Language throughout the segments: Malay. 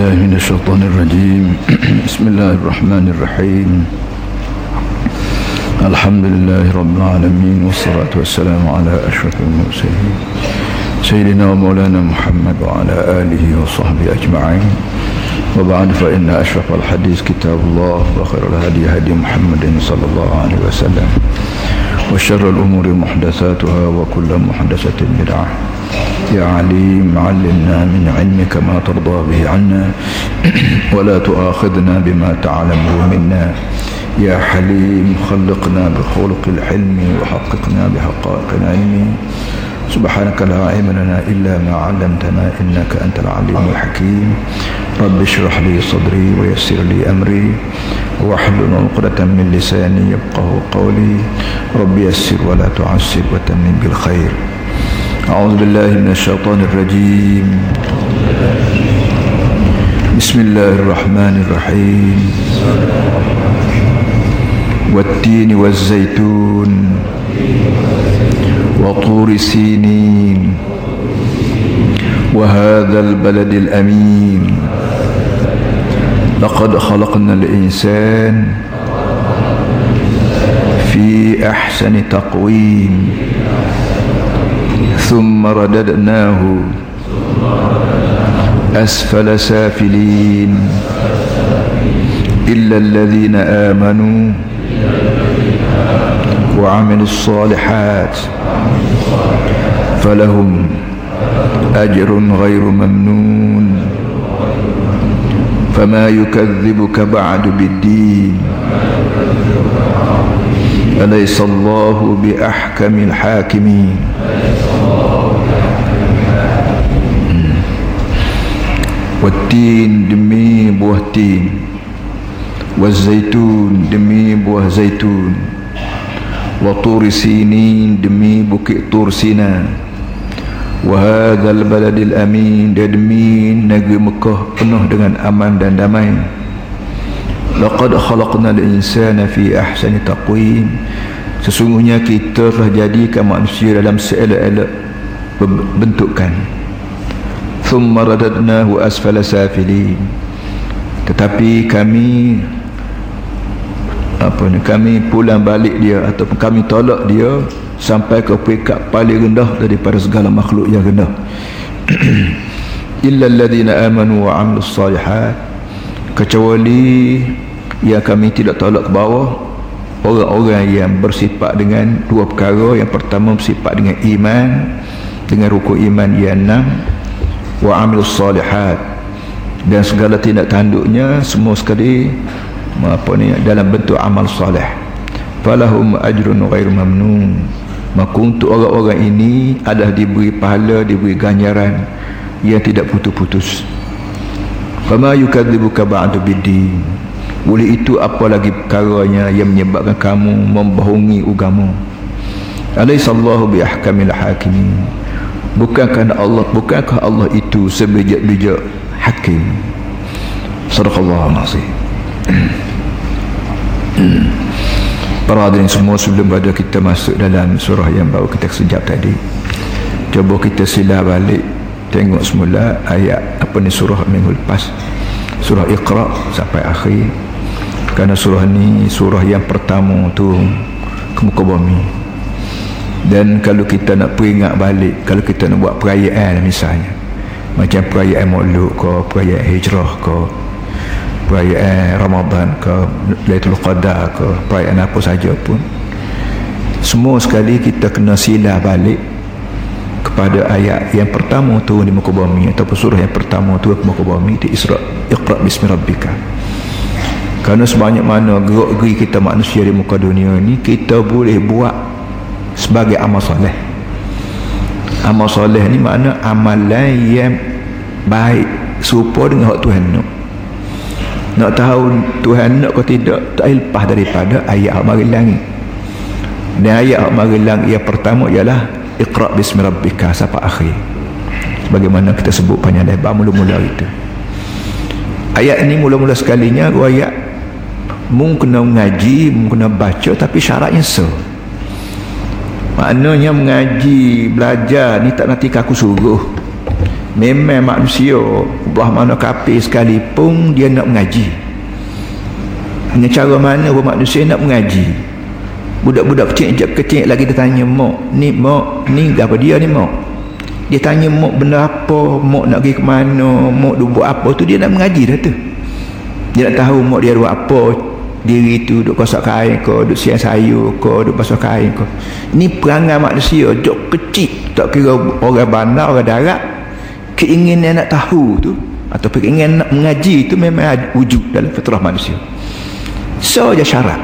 بالله من الشيطان الرجيم. بسم الله الرحمن الرحيم. الحمد لله رب العالمين والصلاة والسلام على أشرف المرسلين. سيدنا ومولانا محمد وعلى آله وصحبه أجمعين. وبعد فإن أشرف الحديث كتاب الله وخير الهدي هدي محمد صلى الله عليه وسلم. وشر الأمور محدثاتها وكل محدثة بدعة. يا عليم علمنا من علمك ما ترضى به عنا. ولا تؤاخذنا بما تعلم منا. يا حليم خلقنا بخلق الحلم وحققنا بحقائق العلم. سبحانك لا علم لنا إلا ما علمتنا إنك أنت العليم الحكيم. رب اشرح لي صدري ويسر لي أمري. واحلل عقدة من لساني يفقه قولي. رب يسر ولا تعسر وتمن بالخير. أعوذ بالله من الشيطان الرجيم. بسم الله الرحمن الرحيم. والتين والزيتون وطور سينين. وهذا البلد الأمين. لقد خلقنا الإنسان في أحسن تقويم ثم رددناه أسفل سافلين إلا الذين آمنوا وعملوا الصالحات فلهم أجر غير ممنون. فما يكذبك بعد بالدين. أليس الله بأحكم الحاكمين؟ والتين demi buah tin والزيتون demi buah zaitun وطور سينين demi bukit tur Wahadhal baladil amin Dadmin negeri Mekah penuh dengan aman dan damai. Laqad khalaqnal insana fi ahsani taqwim Sesungguhnya kita telah jadikan manusia dalam seelok-elok bentukan. Thumma radadnahu asfala safilin Tetapi kami apa ni, kami pulang balik dia ataupun kami tolak dia sampai ke peringkat paling rendah daripada segala makhluk yang rendah. Illa alladhina amanu wa amilus salihat. Kecuali yang kami tidak tolak ke bawah orang-orang yang bersifat dengan dua perkara. Yang pertama bersifat dengan iman dengan rukun iman yang enam. Wa amilus salihat. Dan segala tindak tanduknya semua sekali apa ni dalam bentuk amal soleh falahum ajrun ghair mamnun maka untuk orang-orang ini adalah diberi pahala diberi ganjaran. Yang tidak putus-putus. Fama yukadzibuka ba'du biddin. Oleh itu apa lagi perkaranya yang menyebabkan kamu membohongi agama alaisallahu biahkamil hakimin. Bukankah Allah bukankah Allah itu sebijak-bijak hakim? Sadaqallahu alazim Para hadirin semua sebelum pada kita masuk dalam surah yang baru kita sejak tadi. Coba kita sila balik Tengok semula ayat apa ni surah minggu lepas. Surah Iqra sampai akhir. Kerana surah ni surah yang pertama tu ke muka bumi. Dan kalau kita nak peringat balik Kalau kita nak buat perayaan misalnya Macam perayaan maulud ke Perayaan hijrah ke perayaan Ramadan ke Lailatul Qadar ke perayaan apa saja pun. Semua sekali kita kena sila balik kepada ayat yang pertama tu di muka bumi ataupun surah yang pertama tu di muka bumi di Isra Iqra bismi rabbika. Kerana sebanyak mana gerak-geri kita manusia di muka dunia ni kita boleh buat sebagai amal soleh. Amal soleh ni makna amalan yang baik serupa dengan hak Tuhan nak tahu Tuhan nak atau tidak tak lepas daripada ayat al langit. Dan ayat al langit yang pertama ialah iqra bismi rabbika sampai akhir. Bagaimana kita sebut panjang lebar mula-mula itu. Ayat ini mula-mula sekalinya ayat mungkin kena mengaji mungkin kena baca tapi syaratnya so maknanya mengaji belajar ni tak nanti aku suruh memang manusia belah mana kafir sekalipun dia nak mengaji. Dengan cara mana pun manusia nak mengaji. Budak-budak kecil kecil lagi dia tanya mak ni mak ni apa dia ni mak dia tanya mak benda apa? Mak nak pergi ke mana? Mak dia buat apa? Tu dia nak mengaji dah tu. Dia nak tahu mak dia buat apa. Diri tu duk kosak kain ke duk siang sayur ke duk basuh kain ke ni perangai manusia duk kecil tak kira orang bandar orang darat keinginan nak tahu tu atau keinginan nak mengaji tu memang wujud dalam fitrah manusia. So je syarat.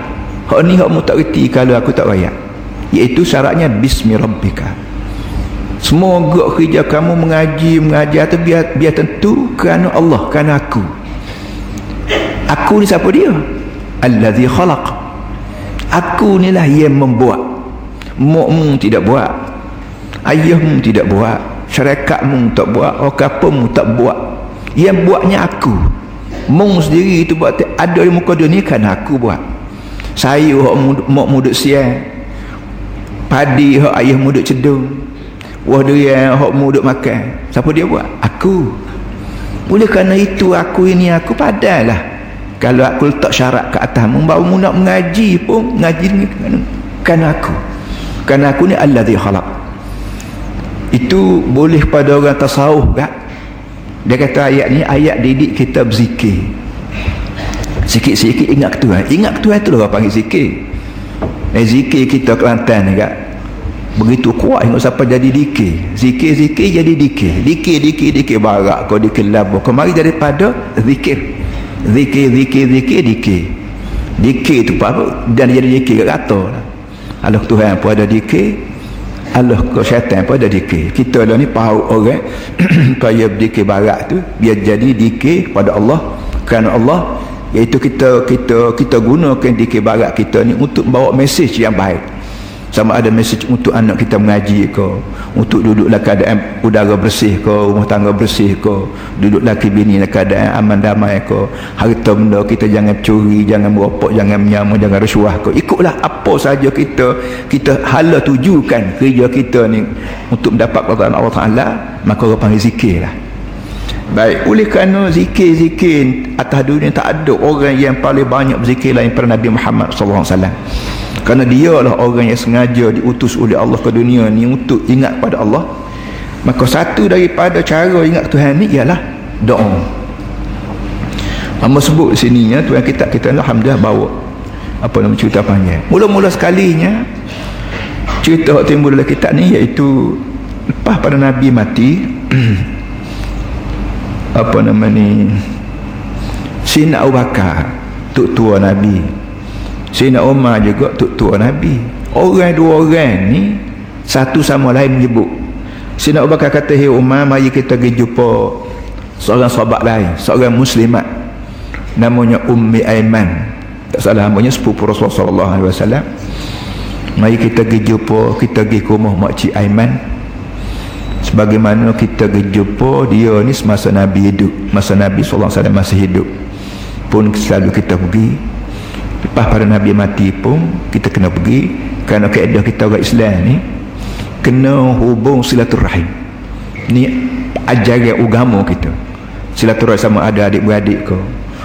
Hak ni hak mu tak reti kalau aku tak rayak iaitu syaratnya bismi rabbika semoga kerja kamu mengaji mengaji atau biar, biar tentu kerana Allah kerana aku. Aku ni siapa dia? Allazi khalaq. Aku ni lah yang membuat. Mukmu tidak buat. Ayahmu tidak buat Syariatmu tak buat Okapamu tak buat? Yang buatnya aku. Mung sendiri itu buat Ada di muka dunia kan aku buat. Saya Mok muduk siang. Padi hak ayah muduk cedung. Wah dia hak muduk makan. Siapa dia buat? Aku. Boleh kerana itu aku ini aku padalah kalau aku letak syarat ke atas membawa mu nak mengaji pun mengaji ni kan aku. Kan aku ni alladhi khalaq itu boleh pada orang tasawuf tak dia kata ayat ni ayat didik kita berzikir. Sikit-sikit ingat ketua ingat ketua itu lah orang panggil zikir. Eh, zikir kita Kelantan ni kak. Begitu kuat ingat siapa jadi dikir. Zikir-zikir jadi dikir. Dikir-dikir dikir barak kau dikir labuh kemari daripada zikir. Zikir zikir zikir dikir. Dikir tu apa? Dan jadi dikir kat kata Allah Tuhan pun ada dikir Allah ke syaitan pun ada dikir. Kita lah ni pahau orang kaya dikir barat tu biar jadi dikir pada Allah kerana Allah iaitu kita kita kita gunakan dikir barat kita ni untuk bawa mesej yang baik sama ada mesej untuk anak kita mengaji ke untuk duduklah keadaan udara bersih ke rumah tangga bersih ke duduk laki bini dalam keadaan aman damai ke. Harta benda kita jangan curi jangan merokok jangan menyamu jangan rasuah ke. Ikutlah apa saja kita kita hala tujukan kerja kita ni untuk mendapat kepada Allah Ta'ala maka orang panggil zikir lah baik oleh kerana zikir-zikir atas dunia tak ada orang yang paling banyak berzikir lain pada Nabi Muhammad SAW kerana dia lah orang yang sengaja diutus oleh Allah ke dunia ni untuk ingat pada Allah maka satu daripada cara ingat Tuhan ni ialah doa. Amba sebut di sini ya Tuhan kita kita Alhamdulillah bawa. Apa nama cerita panjang mula-mula sekalinya cerita yang timbul dalam kitab ni iaitu lepas pada Nabi mati apa nama ni? Sina Abu Bakar tuk tua Nabi Sayyidina Umar juga tua Nabi. Orang dua orang ni satu sama lain menyebut. Sayyidina Abu Bakar kata hey Umar mari kita pergi jumpa seorang sahabat lain seorang muslimat. Namanya Ummi Aiman. Tak salah namanya sepupu Rasulullah wasallam. Mari kita pergi jumpa kita pergi ke rumah makcik Aiman. Sebagaimana kita pergi jumpa dia ni semasa Nabi hidup masa Nabi wasallam masih hidup. Pun selalu kita pergi lepas pada Nabi mati pun kita kena pergi. Kerana keadaan kita orang Islam ni kena hubung silaturahim. Ni ajaran agama kita. Silaturahim sama ada adik-beradik ke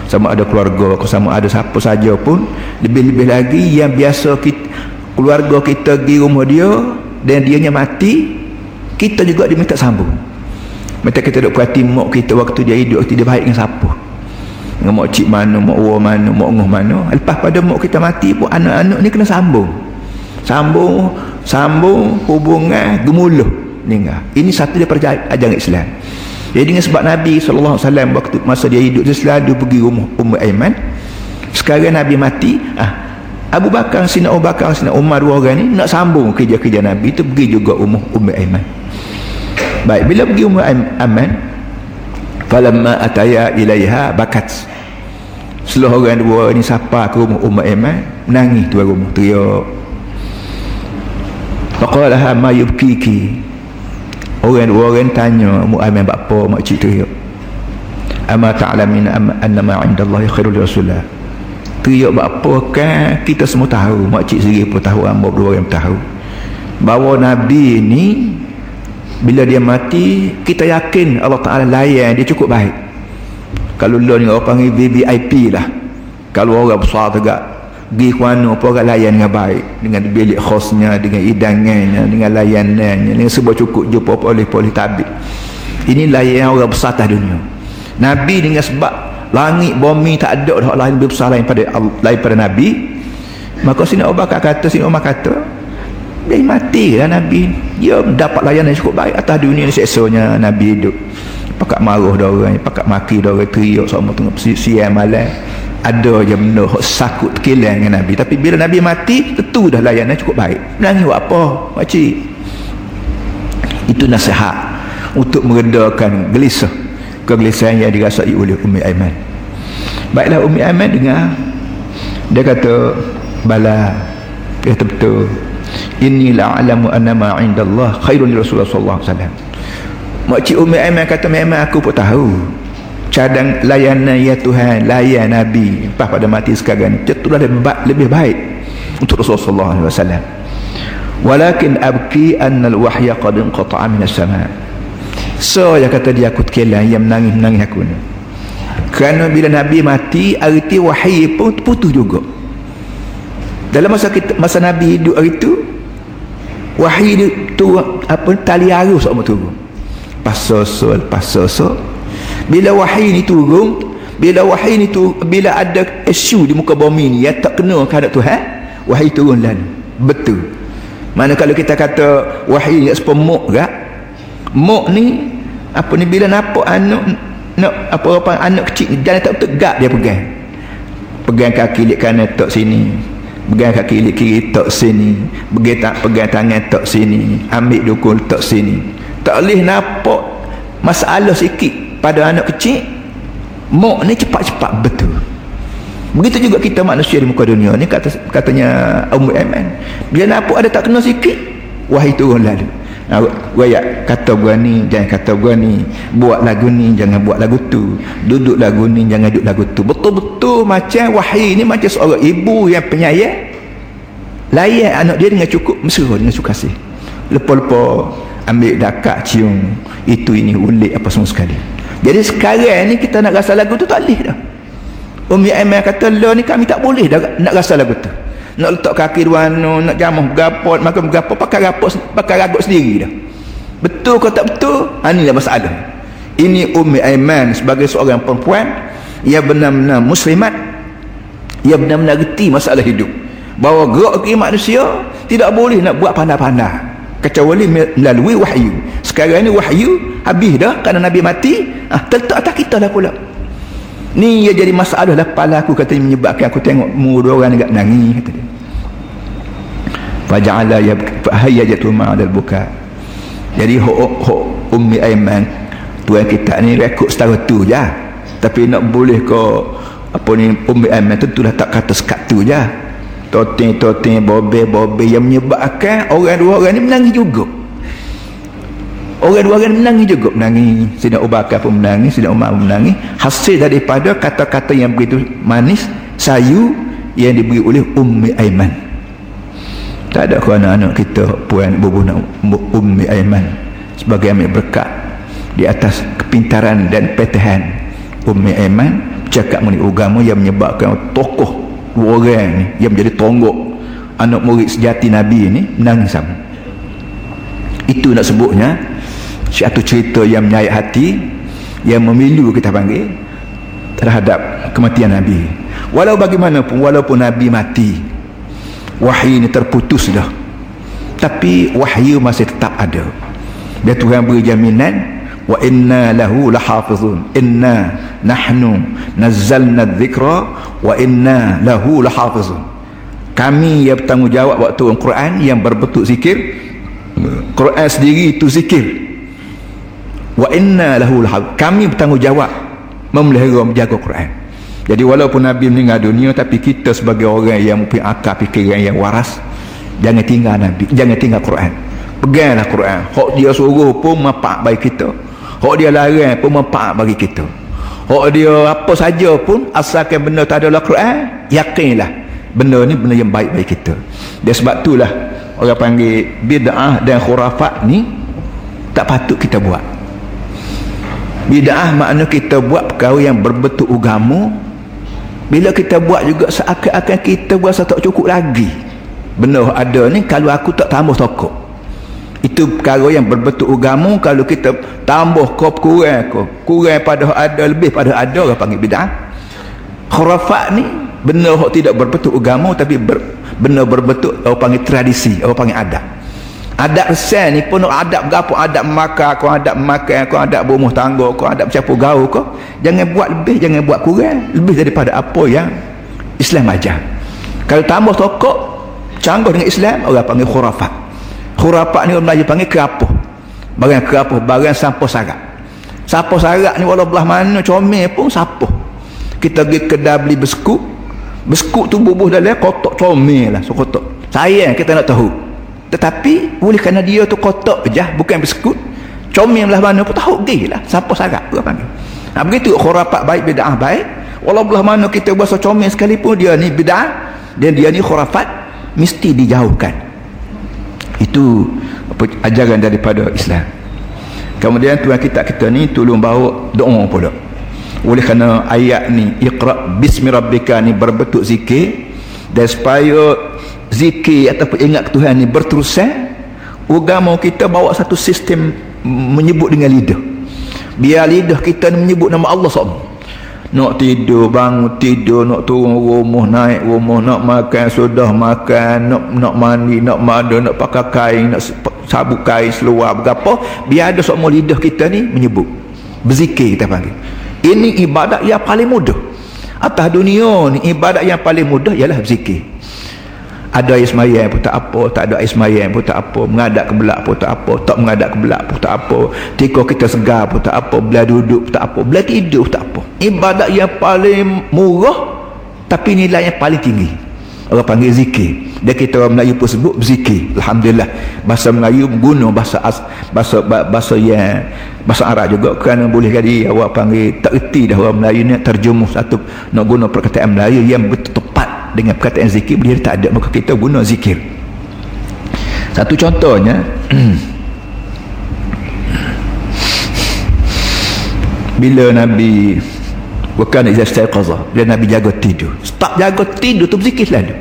sama ada keluarga ke sama ada siapa saja pun. Lebih-lebih lagi yang biasa kita, keluarga kita di rumah dia dan dia mati kita juga diminta sambung. Mereka kita duk perhati mak kita waktu dia hidup dia baik dengan siapa dengan mak cik mana, mak uwa mana, mak nguh mana. Lepas pada mak kita mati pun anak-anak ni kena sambung. Sambung sambung hubungan gemuluh meninggal ini satu daripada ajaran Islam. Jadi dengan sebab Nabi SAW waktu masa dia hidup dia selalu pergi rumah Ummu Aiman. Sekarang Nabi mati ah, Abu Bakar, Sina Abu Bakar, Sina Umar dua orang ni nak sambung kerja-kerja Nabi itu pergi juga rumah Ummu Aiman. Baik bila pergi Ummu Aiman falamma ataya ilaiha bakat. Seluruh orang dua ni siapa ke rumah Umar Iman menangis tuan rumah teriak. Faqalaha ma yubkiki? Orang dua orang tanya Umar Iman apa? Mak cik teriak. Ama ta'lamin anna ma indallahi khairul rasulullah Teriak apa kan kita semua tahu. Mak cik sendiri pun tahu Amba dua orang tahu. Bahawa Nabi ni bila dia mati kita yakin Allah Ta'ala layan dia cukup baik. Kalau lo ni orang panggil VVIP lah. Kalau orang besar tegak pergi kuano apa orang layan dengan baik. Dengan bilik khosnya dengan hidangannya dengan layanannya dengan sebuah cukup jumpa oleh polis tabik. Ini layan orang besar atas dunia. Nabi dengan sebab langit bumi tak ada dah lain lebih besar lain pada lain pada Nabi. Maka sini Abu Bakar kata sini Umar kata dia mati lah Nabi. Dia dapat layanan cukup baik atas dunia ni seksanya Nabi hidup. Pakat maruh dah orang pakat maki dah orang teriak sama tengah siang malam. Ada je benda sakut kilang dengan Nabi. Tapi bila Nabi mati tentu dah layanan cukup baik. Menangis buat apa makcik itu nasihat untuk meredakan gelisah kegelisahan yang dirasai oleh Umi Aiman. Baiklah Umi Aiman dengar. Dia kata bala dia kata betul inni la'alamu anna ma 'inda Allah khairun li Rasulullah sallallahu alaihi wasallam. Makcik Umi Aiman kata memang aku pun tahu. Cadang layanan ya Tuhan layan Nabi. Lepas pada mati sekarang itulah lebih, lebih baik untuk Rasulullah sallallahu alaihi wasallam. Walakin abki anna al-wahya qad inqata'a min as-sama' so dia kata dia aku terkelan yang menangis-menangis aku ni. Kerana bila Nabi mati arti wahyu pun putus juga. Dalam masa kita, masa Nabi hidup hari itu wahyu tu apa tali arus sama turun. Pasoso pasoso bila wahyu ni turun bila wahyu ni tu bila ada isu di muka bumi ni ya tak kena kepada Tuhan wahyu turun lalu betul. Mana kalau kita kata ni sepuluh muk gak muk ni apa ni bila nampak anak nak apa apa anak kecil jalan tak tegak dia pegang. Pegang kaki lihat kanan tok sini pegang kaki kiri kiri tok sini. Pegang tak pegang tangan tok sini. Ambil dukun tok sini. Tak boleh nampak masalah sikit pada anak kecil. Mok ni cepat-cepat betul. Begitu juga kita manusia di muka dunia ni kata, katanya Ummu Aiman. Bila nampak ada tak kena sikit wahai turun lalu Wayak kata gua ni jangan kata gua ni. Buat lagu ni jangan buat lagu tu. Duduk lagu ni jangan duduk lagu tu. Betul-betul macam wahai ni macam seorang ibu yang penyayang. Layan anak dia dengan cukup mesra dengan suka kasih. Lepas-lepas ambil dakat cium. Itu ini ulik apa semua sekali. Jadi sekarang ni kita nak rasa lagu tu tak boleh dah. Umi Aiman kata lo ni kami tak boleh dah nak rasa lagu tu nak letak kaki dua nak jamah berapa makan berapa pakai rapat pakai ragut sendiri dah. Betul ke tak betul? Ha, inilah masalah. Ini Ummi Aiman sebagai seorang perempuan ia benar-benar muslimat. Ia benar-benar reti masalah hidup. Bahawa gerak ke manusia tidak boleh nak buat pandai-pandai. Kecuali melalui wahyu. Sekarang ni wahyu habis dah kerana Nabi mati ah, terletak atas kita lah pula ni ia jadi masalah lah kepala aku kata menyebabkan aku tengok muda orang agak nangis kata dia. Faja'ala hayyajatu ma'adal buka. Jadi ho, ho, ummi aiman tuan kita ni rekod setara tu je. Tapi nak boleh ke apa ni ummi aiman tentulah tak kata sekat tu je. Totin totin bobe bobe yang menyebabkan orang dua orang ni menangis juga Orang dua orang menangis juga menangis. Sina Abu Bakar pun menangis, Sina Umar pun menangis. Hasil daripada kata-kata yang begitu manis, sayu yang diberi oleh Ummi Aiman. Tak ada kerana anak kita puan bubuh nak Ummi Aiman sebagai ambil berkat di atas kepintaran dan petehan Ummi Aiman cakap mengenai agama yang menyebabkan tokoh dua orang ni yang menjadi tonggok anak murid sejati Nabi ni menangis sama. Itu nak sebutnya satu cerita yang menyayat hati yang memilu kita panggil terhadap kematian Nabi. Walau bagaimanapun walaupun Nabi mati wahyu ini terputus dah. Tapi wahyu masih tetap ada. Dia Tuhan beri jaminan wa inna lahu lahafizun. Inna nahnu nazzalna dhikra wa inna lahu lahafizun. Kami yang bertanggungjawab waktu Al-Quran yang berbentuk zikir Quran sendiri itu zikir wa inna lahu lahab. Kami bertanggungjawab memelihara menjaga Quran. Jadi walaupun Nabi meninggal dunia tapi kita sebagai orang yang mempunyai akal fikiran yang waras jangan tinggal Nabi jangan tinggal Quran. Peganglah Quran. Hak dia suruh pun manfaat bagi kita. Hak dia larang pun manfaat bagi kita. Hak dia apa saja pun asalkan benda tak adalah Quran yakinlah benda ni benda yang baik bagi kita. Dia sebab itulah orang panggil bid'ah dan khurafat ni tak patut kita buat bid'ah makna kita buat perkara yang berbentuk agama. Bila kita buat juga seakan-akan kita buat tak cukup lagi. Benar ada ni kalau aku tak tambah tokok itu perkara yang berbentuk agama. Kalau kita tambah kop kurang kop kurang pada ada lebih pada ada orang panggil bid'ah. Khurafat ni benar tidak berbentuk agama tapi ber, benar berbentuk orang panggil tradisi orang panggil adat adat resah ni pun adat berapa adat makan kau adat makan kau adat berumah tangga kau adat bercampur gaul kau jangan buat lebih jangan buat kurang. Lebih daripada apa yang Islam ajar. Kalau tambah tokok canggah dengan Islam orang panggil khurafat. Khurafat ni orang Melayu panggil kerapuh. Barang kerapuh barang sampah sarak. Sampah sarak ni walau belah mana comel pun sampah. Kita pergi kedai beli beskut beskut tu bubuh dalam kotak comel lah so kotak sayang kita nak tahu tetapi boleh kerana dia tu kotak je bukan beskut comel belah mana pun tahu pergi lah. Sampah sarak orang panggil nah, begitu khurafat baik bida'ah baik. Walau belah mana kita buat comel sekalipun dia ni bida'ah dan dia ni khurafat mesti dijauhkan. Itu ajaran daripada Islam. Kemudian tuan kita kita ni tolong bawa doa pula. Oleh kerana ayat ni iqra bismi rabbika ni berbentuk zikir dan supaya zikir ataupun ingat Tuhan ni berterusan agama kita bawa satu sistem menyebut dengan lidah. Biar lidah kita ni menyebut nama Allah SWT nak tidur bangun tidur nak turun rumah naik rumah nak makan sudah makan nak nak mandi nak mada nak pakai kain nak sabuk kain seluar berapa. Biar ada semua lidah kita ni menyebut. Berzikir kita panggil. Ini ibadat yang paling mudah. Atas dunia ni ibadat yang paling mudah ialah berzikir ada air semayang pun tak apa tak ada air semayang pun tak apa mengadap ke belak pun tak apa tak mengadap ke belak pun tak apa tika kita segar pun tak apa belah duduk pun tak apa belah tidur pun tak apa. Ibadat yang paling murah tapi nilai yang paling tinggi orang panggil zikir. Dan kita orang Melayu pun sebut berzikir. Alhamdulillah. Bahasa Melayu guna bahasa as, bahasa bahasa yang bahasa Arab juga. Kerana boleh jadi awak panggil tak erti dah orang Melayu ni terjemuh satu nak guna perkataan Melayu yang betul tepat dengan perkataan zikir dia tak ada. Maka kita guna zikir. Satu contohnya bila Nabi bukan izah staiqazah bila Nabi jaga tidur. Start jaga tidur tu berzikir selalu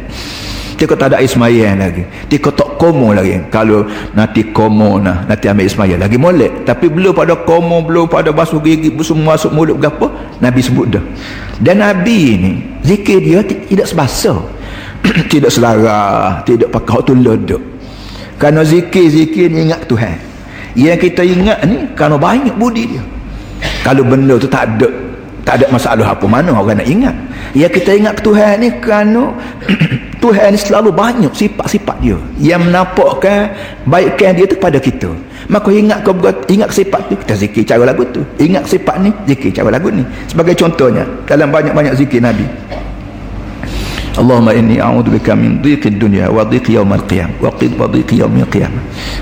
dia. Kata ada ismayah lagi. Dia kata komo lagi. Kalau nanti komo nah nanti ambil ismayah lagi. Molek. Tapi belum pada komo belum pada basuh gigi semua masuk mulut berapa Nabi sebut dah. Dan Nabi ni zikir dia tidak sebasa. Tidak selara tidak pakai waktu leduk. Kerana zikir-zikir ni ingat Tuhan. Yang kita ingat ni kerana banyak budi dia. Kalau benda tu tak ada tak ada masalah apa mana orang nak ingat. Ya kita ingat Tuhan ni kerana Tuhan ni selalu banyak sifat-sifat dia. Yang menampakkan baikkan dia tu pada kita. Maka ingat kau ingat sifat tu kita zikir cara lagu tu. Ingat sifat ni zikir cara lagu ni. Sebagai contohnya dalam banyak-banyak zikir Nabi. Allahumma inni a'udzubika min dhiqid dunya wa dhiqi yaumil qiyam wa qid wa dhiqi yaumil qiyam.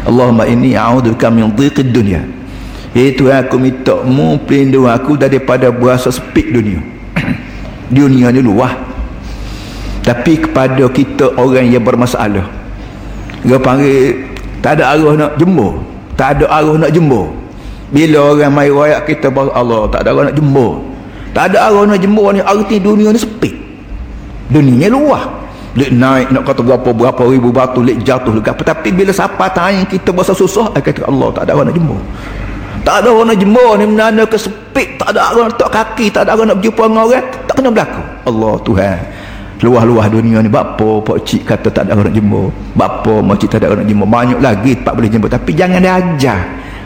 Allahumma inni a'udzubika min dhiqid dunya itu aku minta mu pelindung aku daripada berasa sepik dunia. Dunia ni luah. Tapi kepada kita orang yang bermasalah. Dia panggil tak ada arah nak jembur tak ada arah nak jembur bila orang mai rakyat kita bahawa Allah tak ada arah nak jembur tak ada arah nak jembur ni arti dunia ni sepik. Dunia ni luah. Lek naik nak kata berapa berapa ribu batu lek jatuh lek apa tapi bila siapa tanya kita bahasa susah kata Allah tak ada arah nak jembur tak ada orang nak jemur ni menanda kesepit tak ada orang letak kaki tak ada orang nak berjumpa dengan orang tak kena berlaku. Allah Tuhan luah-luah dunia ni bapa pak cik kata tak ada orang nak jemur. Bapa mak cik tak ada orang nak jemur. Banyak lagi tempat boleh jemur. Tapi jangan dia ajar.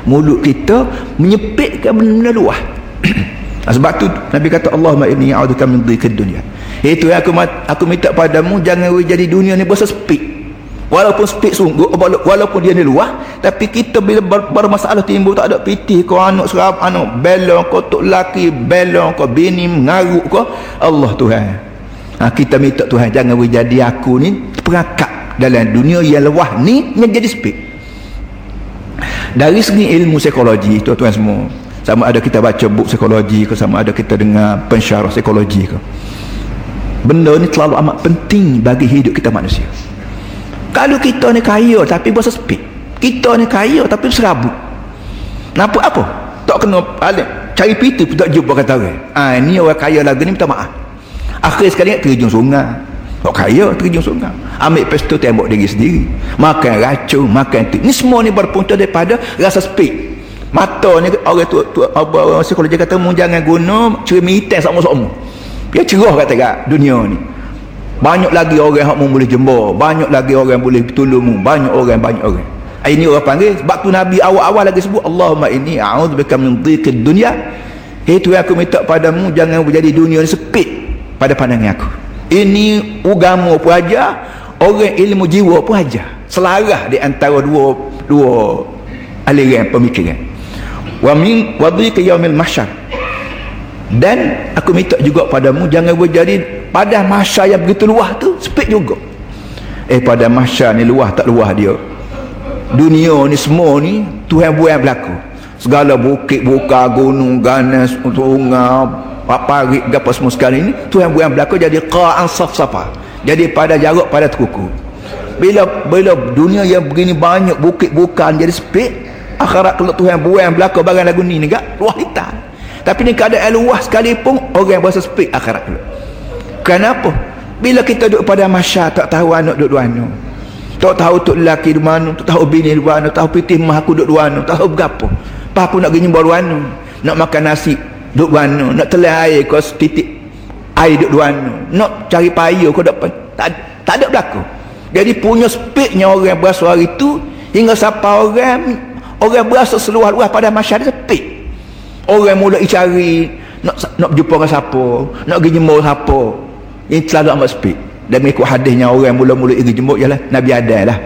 Mulut kita menyepitkan benda luah. Sebab tu Nabi kata Allahumma inni a'udzuka min dhikid dunia. Itu yang aku aku minta padamu jangan jadi dunia ni berasa sepit walaupun speed sungguh walaupun dia ni luah tapi kita bila ber, bermasalah timbul tak ada piti kau anak serap anak belong kau tok laki belong kau bini mengaruk kau Allah Tuhan. Ha, kita minta Tuhan jangan jadi aku ni perangkap dalam dunia yang luah ni menjadi speed. Dari segi ilmu psikologi tuan-tuan semua sama ada kita baca buku psikologi ke sama ada kita dengar pensyarah psikologi ke. Benda ni terlalu amat penting bagi hidup kita manusia kalau kita ni kaya tapi berasa sepit kita ni kaya tapi serabut. Nampak apa? Tak kena balik. Cari piti pun tak jumpa kata orang. Ha, ni orang kaya lagu ni minta maaf. Akhir sekali terjun sungai. Tak kaya terjun sungai. Ambil pesto tembok diri sendiri. Makan racun makan tu ni semua ni berpunca daripada rasa speed mata ni orang tu, tu apa psikologi kata mu jangan guna cermin sama-sama. Dia cerah kata kat dunia ni banyak lagi orang yang boleh jemur. Banyak lagi orang yang boleh tolong banyak orang banyak orang. Ini orang panggil sebab tu Nabi awal-awal lagi sebut Allahumma inni a'udzubika min dhiqid dunya itu yang aku minta padamu jangan menjadi dunia ni sepit pada pandangan aku. Ini agama pun aja orang ilmu jiwa pun aja selarah di antara dua dua aliran pemikiran. Wa min wadhiqa yaumil mahsyar dan aku minta juga padamu jangan berjadi pada masa yang begitu luah tu sepit juga. Eh pada masa ni luah tak luah dia. Dunia ni semua ni Tuhan buat berlaku. Segala bukit buka gunung ganas sungai paparik apa semua sekali ni Tuhan buat berlaku. Jadi qa'an saf-safa jadi pada jarak pada terkuku bila bila dunia yang begini banyak bukit bukan jadi sepit akhirat kalau Tuhan buat berlaku. Barang lagu ni ni gak luah hitam tapi ni keadaan luas sekalipun orang yang berasa sepit akhirat dulu kenapa? Bila kita duduk pada masyarakat tak tahu anak duduk mana. Tak tahu tu lelaki di mana tak tahu bini di mana tak tahu pitih mah aku duduk di mana tak tahu berapa. Apa aku nak pergi nyembah mana? Nak makan nasi duduk mana? Nak telan air kau titik air duduk di mana? Nak cari payah kau dapat tak, tak ada berlaku. Jadi punya speednya orang berasa hari itu hingga siapa orang orang berasa seluar-luar pada masyarakat speed orang mula cari nak nak berjumpa dengan siapa nak pergi nyembah siapa. Ini selalu amat speed. Dan mengikut hadisnya orang mula-mula pergi jembuk ialah Nabi Adam lah.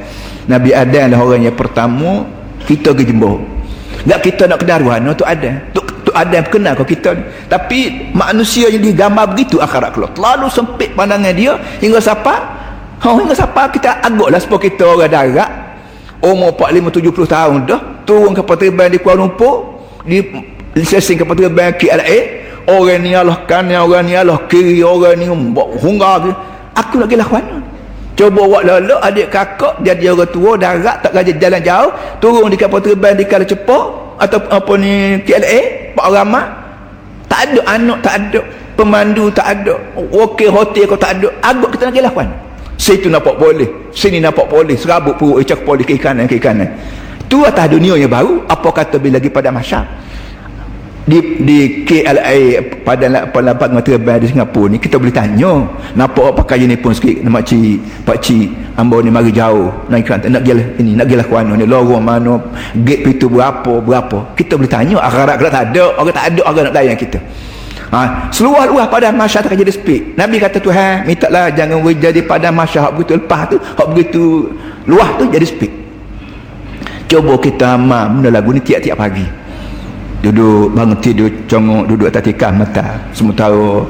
Nabi Adam lah orang yang pertama kita pergi jembuk tak kita nak kenal Tuhan tu ada tu, tu Adam kenal kau kita tapi manusia yang digambar begitu akhirat keluar terlalu sempit pandangan dia hingga siapa? Oh, hingga siapa? Kita agak lah sebab kita orang darat. Umur 45-70 tahun dah turun ke perterbang di Kuala Lumpur di lisensing ke perterbang KLA orang ni Allah kanan orang ni Allah kiri orang ni hunggar aku nak pergi lakukan cuba buat lalu adik kakak dia dia orang tua darat tak gaji jalan jauh. Turun di kapal terbang di kala cepat atau apa ni KLA Pak Rama tak ada anak tak ada. Pemandu tak ada. Wakil hotel kau tak ada. Agak kita nak lakukan situ nampak boleh sini nampak boleh. Serabut perut ecak boleh ke kanan ke kanan tu atas dunia yang baru apa kata bila lagi pada masyarakat di di KLA pada pendapat mata di Singapura ni kita boleh tanya nampak pakai pun sikit nama cik pak cik ambo ni mari jauh naik kereta nak gelah ini nak gelah kuano ni lorong mana gate pintu berapa berapa. Kita boleh tanya akhirat kalau tak ada orang tak ada orang nak layan kita. Ha, seluar luar pada masyarakat jadi speak Nabi kata Tuhan minta lah jangan jadi pada masyarakat. Begitu lepas tu hak begitu luah tu jadi speak cuba kita amal benda lagu ni tiap-tiap pagi duduk bangun tidur congok duduk atas tikar mata. Sementara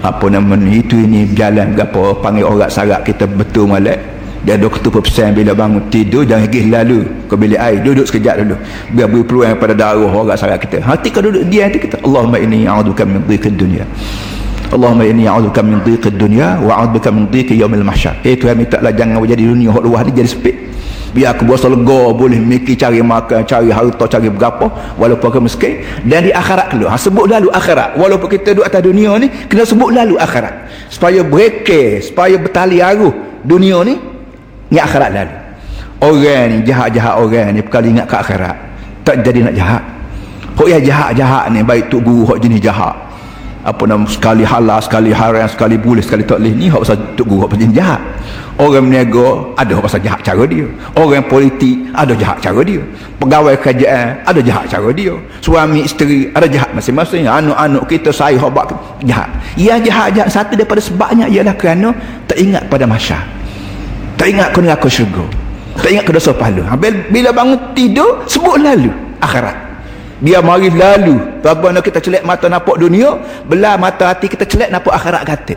apa nama ni itu ini berjalan apa panggil orang sarak kita betul malak dia ada ketua pesan bila bangun tidur jangan pergi lalu. Ke bilik air duduk sekejap dulu. Biar beri peluang pada darah orang sarak kita. Hati kau duduk dia hati kita Allahumma inni a'udhuka min dhiqid dunia Allahumma inni a'udhuka min dhiqid dunia wa a'udhuka min dhiqid yaumil mahsyar. Eh Tuhan minta lah jangan jadi dunia luar ni jadi sepit biar aku berasa lega boleh mikir cari makan cari harta cari berapa walaupun aku miskin. Dan di akhirat keluar. Ha, sebut lalu akhirat. Walaupun kita duduk atas dunia ni kena sebut lalu akhirat. Supaya bereke supaya bertali aruh dunia ni ni akhirat lalu. Orang ni jahat-jahat orang ni perkali ingat ke akhirat? Tak jadi nak jahat. Kok ya jahat-jahat ni baik tu guru hok jenis jahat apa nama sekali halal sekali haram sekali boleh sekali tak boleh. Ni hak pasal tok guru hak pasal jahat. Orang berniaga ada hak pasal jahat cara dia. Orang politik ada jahat cara dia. Pegawai kerajaan ada jahat cara dia. Suami isteri ada jahat masing-masing. Anak-anak kita saya hak buat jahat. Yang jahat-jahat satu daripada sebabnya ialah kerana tak ingat pada masa. Tak ingat kena aku syurga. Tak ingat ke dosa pahala. Bila bangun tidur sebut lalu akhirat dia mari lalu. Bagaimana kita celak mata nampak dunia Belah mata hati kita celak nampak akhirat kata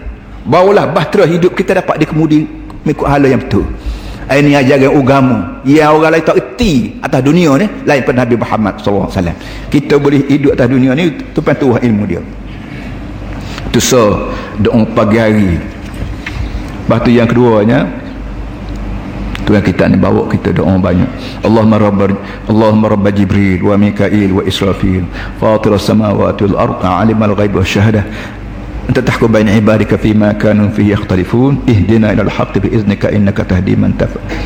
Barulah bahtera hidup kita dapat dikemudi Mengikut hala yang betul. Ini ajaran agama Yang orang lain tak erti atas dunia ni Lain pada Nabi Muhammad SAW Kita boleh hidup atas dunia ni Itu pentuah ilmu dia. Itu so Doa pagi hari. Lepas tu yang keduanya Tuhan kita ni bawa kita doa banyak Allahumma rabba Allahumma rabba Jibril wa Mikail wa Israfil fatir as-samawati wal ard alim al-ghaib wa syahadah أنت تحكم بين عبادك فيما كانوا فيه يختلفون اهدنا إلى الحق بإذنك إنك تهدي من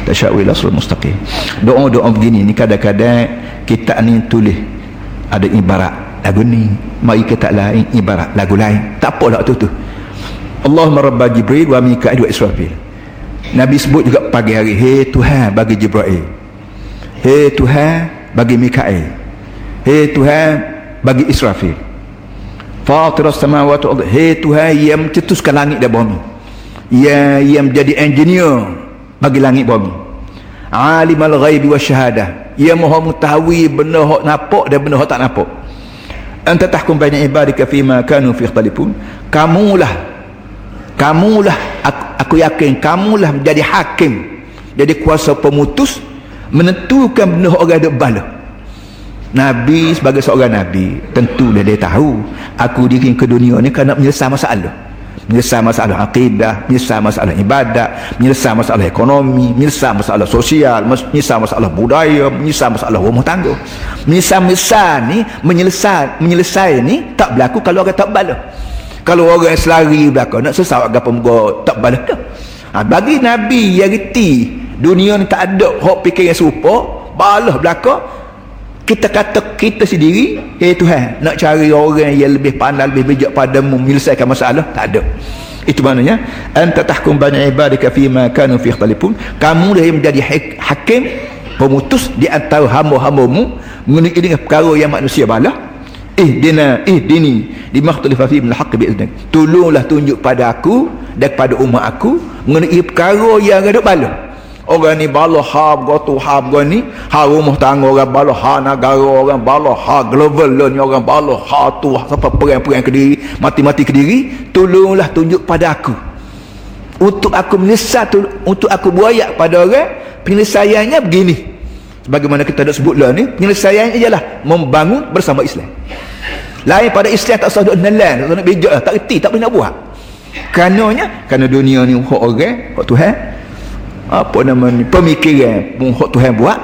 تشاء إلى صراط مستقيم doa-doa begini ni kadang-kadang kita ni tulis ada ibarat lagu ni mari kita lain ibarat lagu lain tak apalah tu tu Allahumma rabba Jibril wa Mikail wa Israfil Nabi sebut juga pagi hari Hei Tuhan bagi Jibril. Hei Tuhan bagi Mikail. Hei Tuhan bagi Israfil. Fatiras samawati wal Hei Tuhan yang mencetuskan langit dan bumi. Yang yang menjadi engineer bagi langit bumi. Alimul ghaibi wa syahadah yang maha mengetahui benda hak nampak dan benda hak tak nampak. Anta tahkum baina ibadika fima kanu fi ikhtalifun. Kamulah kamulah aku, aku yakin kamulah menjadi hakim jadi kuasa pemutus menentukan benda orang ada bala. Nabi sebagai seorang Nabi tentulah dia tahu. Aku dikirim ke dunia ni kerana menyelesaikan masalah. Menyelesaikan masalah akidah menyelesaikan masalah ibadat menyelesaikan masalah ekonomi menyelesaikan masalah sosial menyelesaikan masalah budaya menyelesaikan masalah rumah tangga. Menyelesaikan ni menyelesaikan menyelesaikan ni tak berlaku kalau orang tak bala kalau orang selari belakang nak sesat agak pemuka tak balas dah. Ha, bagi Nabi yang reti dunia ni tak ada hak fikir yang serupa balas belakang. Kita kata kita sendiri eh Tuhan nak cari orang yang lebih pandai lebih bijak padamu menyelesaikan masalah? Tak ada. Itu maknanya anta tahkum bani ibadika fima kanu fi ikhtalifun. Kamu dah menjadi hakim pemutus di antara hamba-hambamu mengenai dengan perkara yang manusia balah ihdina ihdini limakhtalifa fi min al-haqq bi'idnik tolonglah tunjuk pada aku dan kepada umat aku mengenai perkara yang ada bala. Orang ni bala ha gotu ha ni. Ha rumah tangga orang bala ha negara orang bala ha global ni orang bala ha tu siapa perang-perang ke diri mati-mati ke diri tolonglah tunjuk pada aku. Untuk aku menyesat untuk aku buayak pada orang penyelesaiannya begini sebagaimana kita dah sebutlah ni penyelesaiannya ialah membangun bersama Islam. Lain pada Islam tak usah duk nelan tak nak bijak tak reti tak boleh nak buat. Kanonnya kerana dunia ni hak orang hak Tuhan apa nama ni pemikiran pun hak Tuhan buat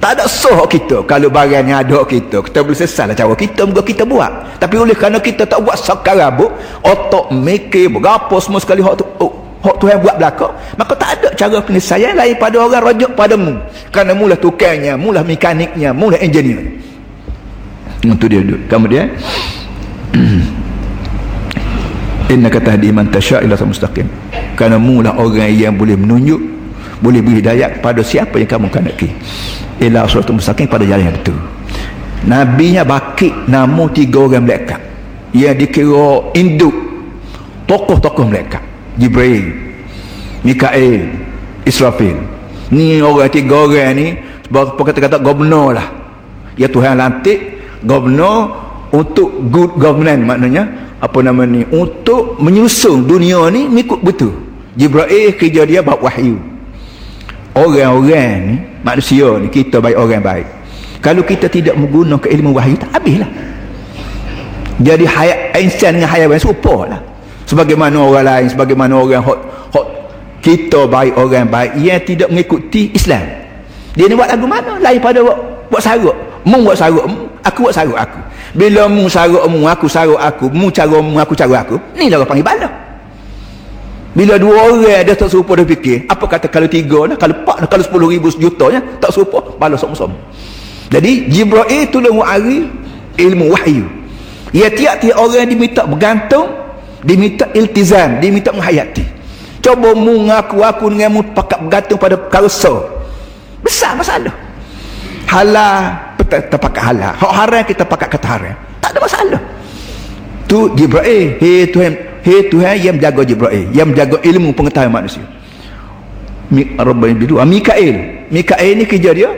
tak ada soh kita. Kalau barang yang ada kita kita boleh sesal cara kita moga kita buat. Tapi oleh kerana kita tak buat sakarabuk otak mikir berapa semua sekali hak tu oh, hak Tuhan buat belakang maka tak ada cara penyelesaian lain pada orang rajuk padamu. Kerana mula tukangnya mula mekaniknya mula engineer. Itu dia duduk. Kemudian innaka tahdi man tasha ila mustaqim. Kerana mula orang yang boleh menunjuk boleh beri hidayah kepada siapa yang kamu kehendaki. Ila suratul mustaqim pada jalan yang betul. Nabinya bakit nama tiga orang malaikat. Yang dikira induk tokoh-tokoh malaikat Jibril Mikael Israfil. Ni orang tiga orang ni sebab kata-kata gubernur lah. Ya Tuhan lantik gubernur untuk good governance maknanya apa nama ni untuk menyusun dunia ni mengikut betul. Jibril kerja dia buat wahyu. Orang-orang ni manusia ni kita baik orang baik. Kalau kita tidak menggunakan ilmu wahyu tak habislah. Jadi hayat Einstein dengan hayat serupa lah sebagaimana orang lain sebagaimana orang hot, hot, kita baik orang baik yang tidak mengikuti Islam. Dia ni buat lagu mana? Lain pada buat, buat saruk. Mu buat saruk mu aku buat saruk aku. Bila mu saruk mu aku saruk aku mu cara mu aku cara aku ni lah panggil bala bila dua orang ada tak serupa dia fikir apa kata kalau tiga lah kalau empat lah kalau sepuluh ribu sejuta tak serupa bala sama-sama. Jadi Jibril tolong ari ilmu wahyu. Ia tiap-tiap orang diminta bergantung diminta iltizam diminta menghayati. Cuba mu ngaku aku dengan mu pakat bergantung pada perkara besar masalah. Halal kita pakai halal. Hak haram kita pakai kata haram. Tak ada masalah. Tu Jibril hei Tuhan hei Tuhan yang menjaga Jibril yang menjaga ilmu pengetahuan manusia. Rabbil bidu ah, Mikael Mikael ni kerja dia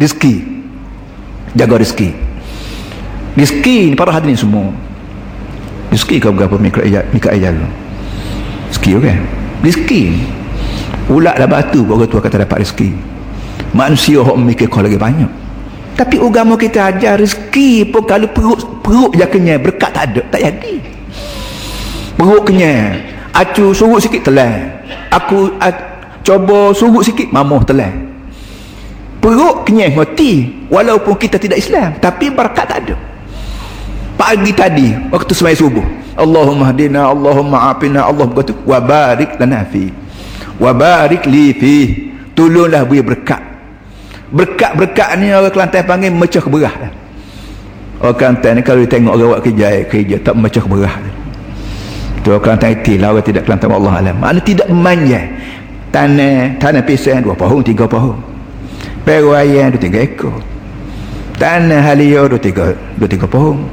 rezeki. Jaga rezeki. Rezeki ni para hadirin semua rezeki kau berapa Mikael Mikael rezeki okey. Rezeki ulat dah batu orang tua kata dapat rezeki. Manusia yang memikir kau lagi banyak. Tapi agama kita ajar rezeki pun kalau perut perut je kenyang berkat tak ada tak jadi. Perut kenyang acu suruh sikit telan aku cuba surut sikit mamuh telan perut kenyang mati. Walaupun kita tidak Islam tapi berkat tak ada pagi tadi waktu semai subuh. Allahumma hadina Allahumma afina Allah berkata wa barik lana fi wa barik li fi. Tolonglah beri berkat. Berkat-berkat ni orang Kelantan panggil mecah berah orang Kelantan ni kalau tengok orang buat kerja kerja tak mecah berah tu orang Kelantan itu lah orang tidak Kelantan Allah alam. Mana tidak memanjang tanah tanah pisang dua pohon tiga pohon. Peru ayam dua tiga ekor. Tanah halia dua tiga dua tiga pohon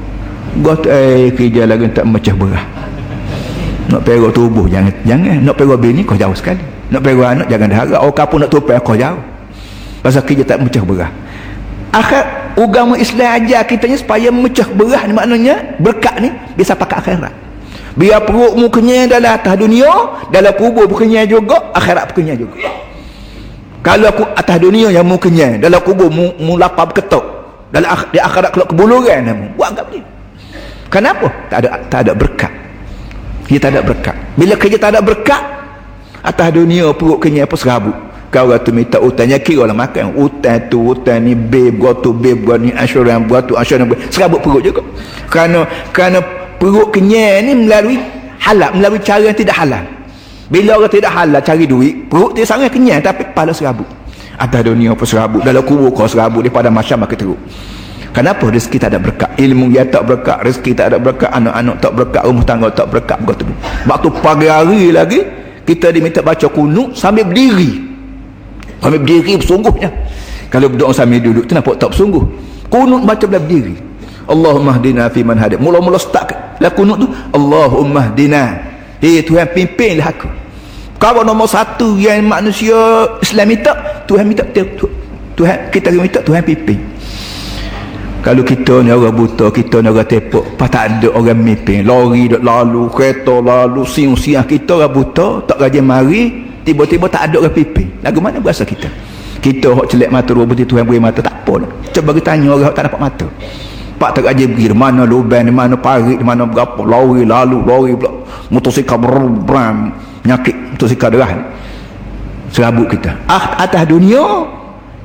got eh kerja lagi tak mecah berah. Nak pergi tubuh jangan jangan. Nak pergi bini kau jauh sekali. Nak pergi anak jangan diharap. Oh kapun nak tupai kau jauh. Pasal kerja tak mecah berah. Akhir agama Islam ajar kita ni supaya mecah berah ni maknanya berkat ni bisa pakai akhirat. Biar perutmu kenyang dalam atas dunia dalam kubur kenyang juga akhirat kenyang juga. Kalau aku atas dunia yang mu kenyang dalam kubur mu, mu lapar ketok dalam di akhirat keluar kebuluran buat apa ni Kenapa? Tak ada tak ada berkat. Kita tak ada berkat. Bila kerja tak ada berkat, atas dunia perut kenyang apa serabut. Kau kata minta utang kira lah makan. Utang tu, utang ni, babe, gua tu, babe, gua ni, asuran, gua tu, asuran, gua. Serabut perut juga. Kerana, kerana perut kenyang ni melalui halal, melalui cara yang tidak halal. Bila orang tidak halal cari duit, perut dia sangat kenyang tapi kepala serabut. Atas dunia apa serabut, dalam kubur kau serabut daripada masyarakat teruk. Kenapa rezeki tak ada berkat? Ilmu dia tak berkat, rezeki tak ada berkat, anak-anak tak berkat, rumah tangga tak berkat begitu. Waktu pagi hari lagi kita diminta baca kunut sambil berdiri. Sambil berdiri bersungguhnya. Kalau berdoa sambil duduk tu nampak tak bersungguh. Kunut baca bila berdiri. Allahumma hdina fi man hadid. Mula-mula start lah kunut tu Allahumma hdina. Hei Tuhan pimpinlah aku. Kalau nombor satu yang manusia Islam minta, Tuhan minta Tuhan kita minta Tuhan pimpin kalau kita ni orang buta kita ni orang tepuk pas tak ada orang mimpin. Lori duk lalu kereta lalu siang-siang kita orang buta tak rajin mari tiba-tiba tak ada orang pimpin. Lagu mana berasa kita? Kita hok celek mata dua betul Tuhan beri mata tak apa lah cuba kita tanya orang tak dapat mata. Pak tak rajin pergi mana lubang di mana parit di mana berapa lori lalu lori pula motosikal berbram nyakit motosikal derah. Serabut kita. Ah, atas dunia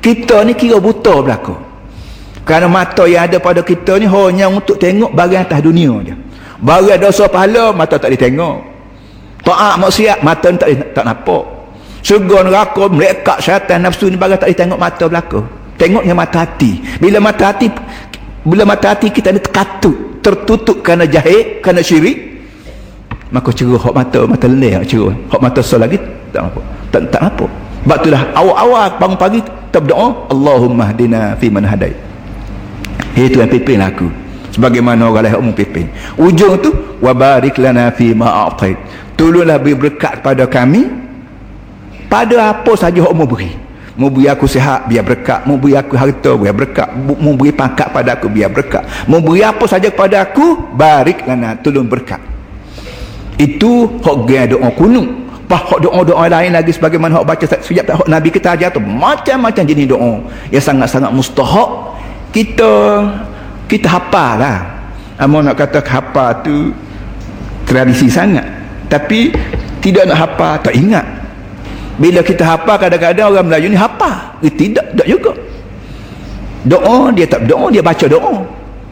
kita ni kira buta belakang kerana mata yang ada pada kita ni hanya untuk tengok barang atas dunia je. Barang dosa pahala mata tak ditengok. Taat maksiat mata tak tak nampak. Surga neraka mereka syaitan nafsu ni barang tak ditengok mata belaka. Tengok mata hati. Bila mata hati bila mata hati kita ni terkatut, tertutup kerana jahil, kerana syirik, maka cerah hak mata mata leleh cerah. Hak mata sol lagi tak apa. Tak tak apa. Sebab itulah awal-awal bangun pagi kita berdoa Allahumma hdina fi man hadait itu yang pimpin aku. Sebagaimana orang lain umum pimpin. Ujung tu wabarik lana fi ma a'tait. Tolonglah beri berkat pada kami. Pada apa saja umum beri. Mau beri aku sihat biar berkat. Mau beri aku harta biar berkat. Mau beri pangkat pada aku biar berkat. Mau beri apa saja kepada aku barik lana tolong berkat. Itu hak gaya doa kuno Pak hak doa-doa lain lagi sebagaimana hak baca sejak hak Nabi kita ajar tu macam-macam jenis doa. Yang sangat-sangat mustahak kita kita hafal lah. Amo nak kata hafal tu tradisi sangat. Tapi tidak nak hafal tak ingat. Bila kita hafal kadang-kadang orang Melayu ni hafal eh, tidak tak juga. Doa dia tak doa dia baca doa.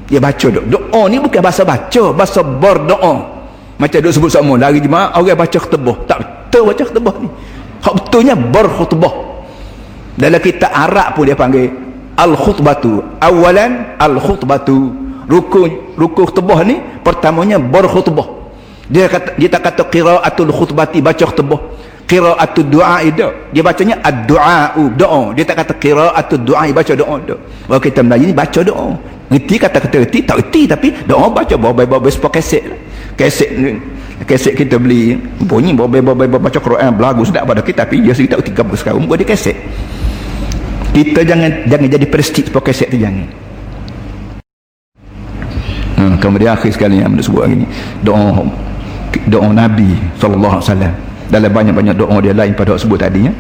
Dia baca doa. Doa ni bukan bahasa baca bahasa berdoa. Macam dia sebut sama lari jemaah orang baca khutbah. Tak betul baca khutbah ni. Hak betulnya berkhutbah. Dalam kitab Arab pun dia panggil al-khutbatu. Awalan al-khutbatu. Rukun rukun khutbah ni pertamanya berkhutbah. Dia kata dia tak kata qiraatul khutbati baca khutbah. Qiraatul du'a itu dia bacanya ad-du'a doa. Dia tak kata qiraatul du'a baca doa tu kalau kita Melayu ni baca doa. Reti kata-kata reti tak reti tapi doa baca bawa-bawa sepuluh keset. Keset ni keset kita beli bunyi bawa-bawa baca Quran belagu sedap pada kita tapi dia sendiri tak reti sekarang buat dia keset kita jangan jangan jadi prestige pakai set tu jangan hmm, kemudian akhir sekali yang sebut ini doa doa Nabi SAW dalam banyak-banyak doa dia lain pada sebut tadi ya.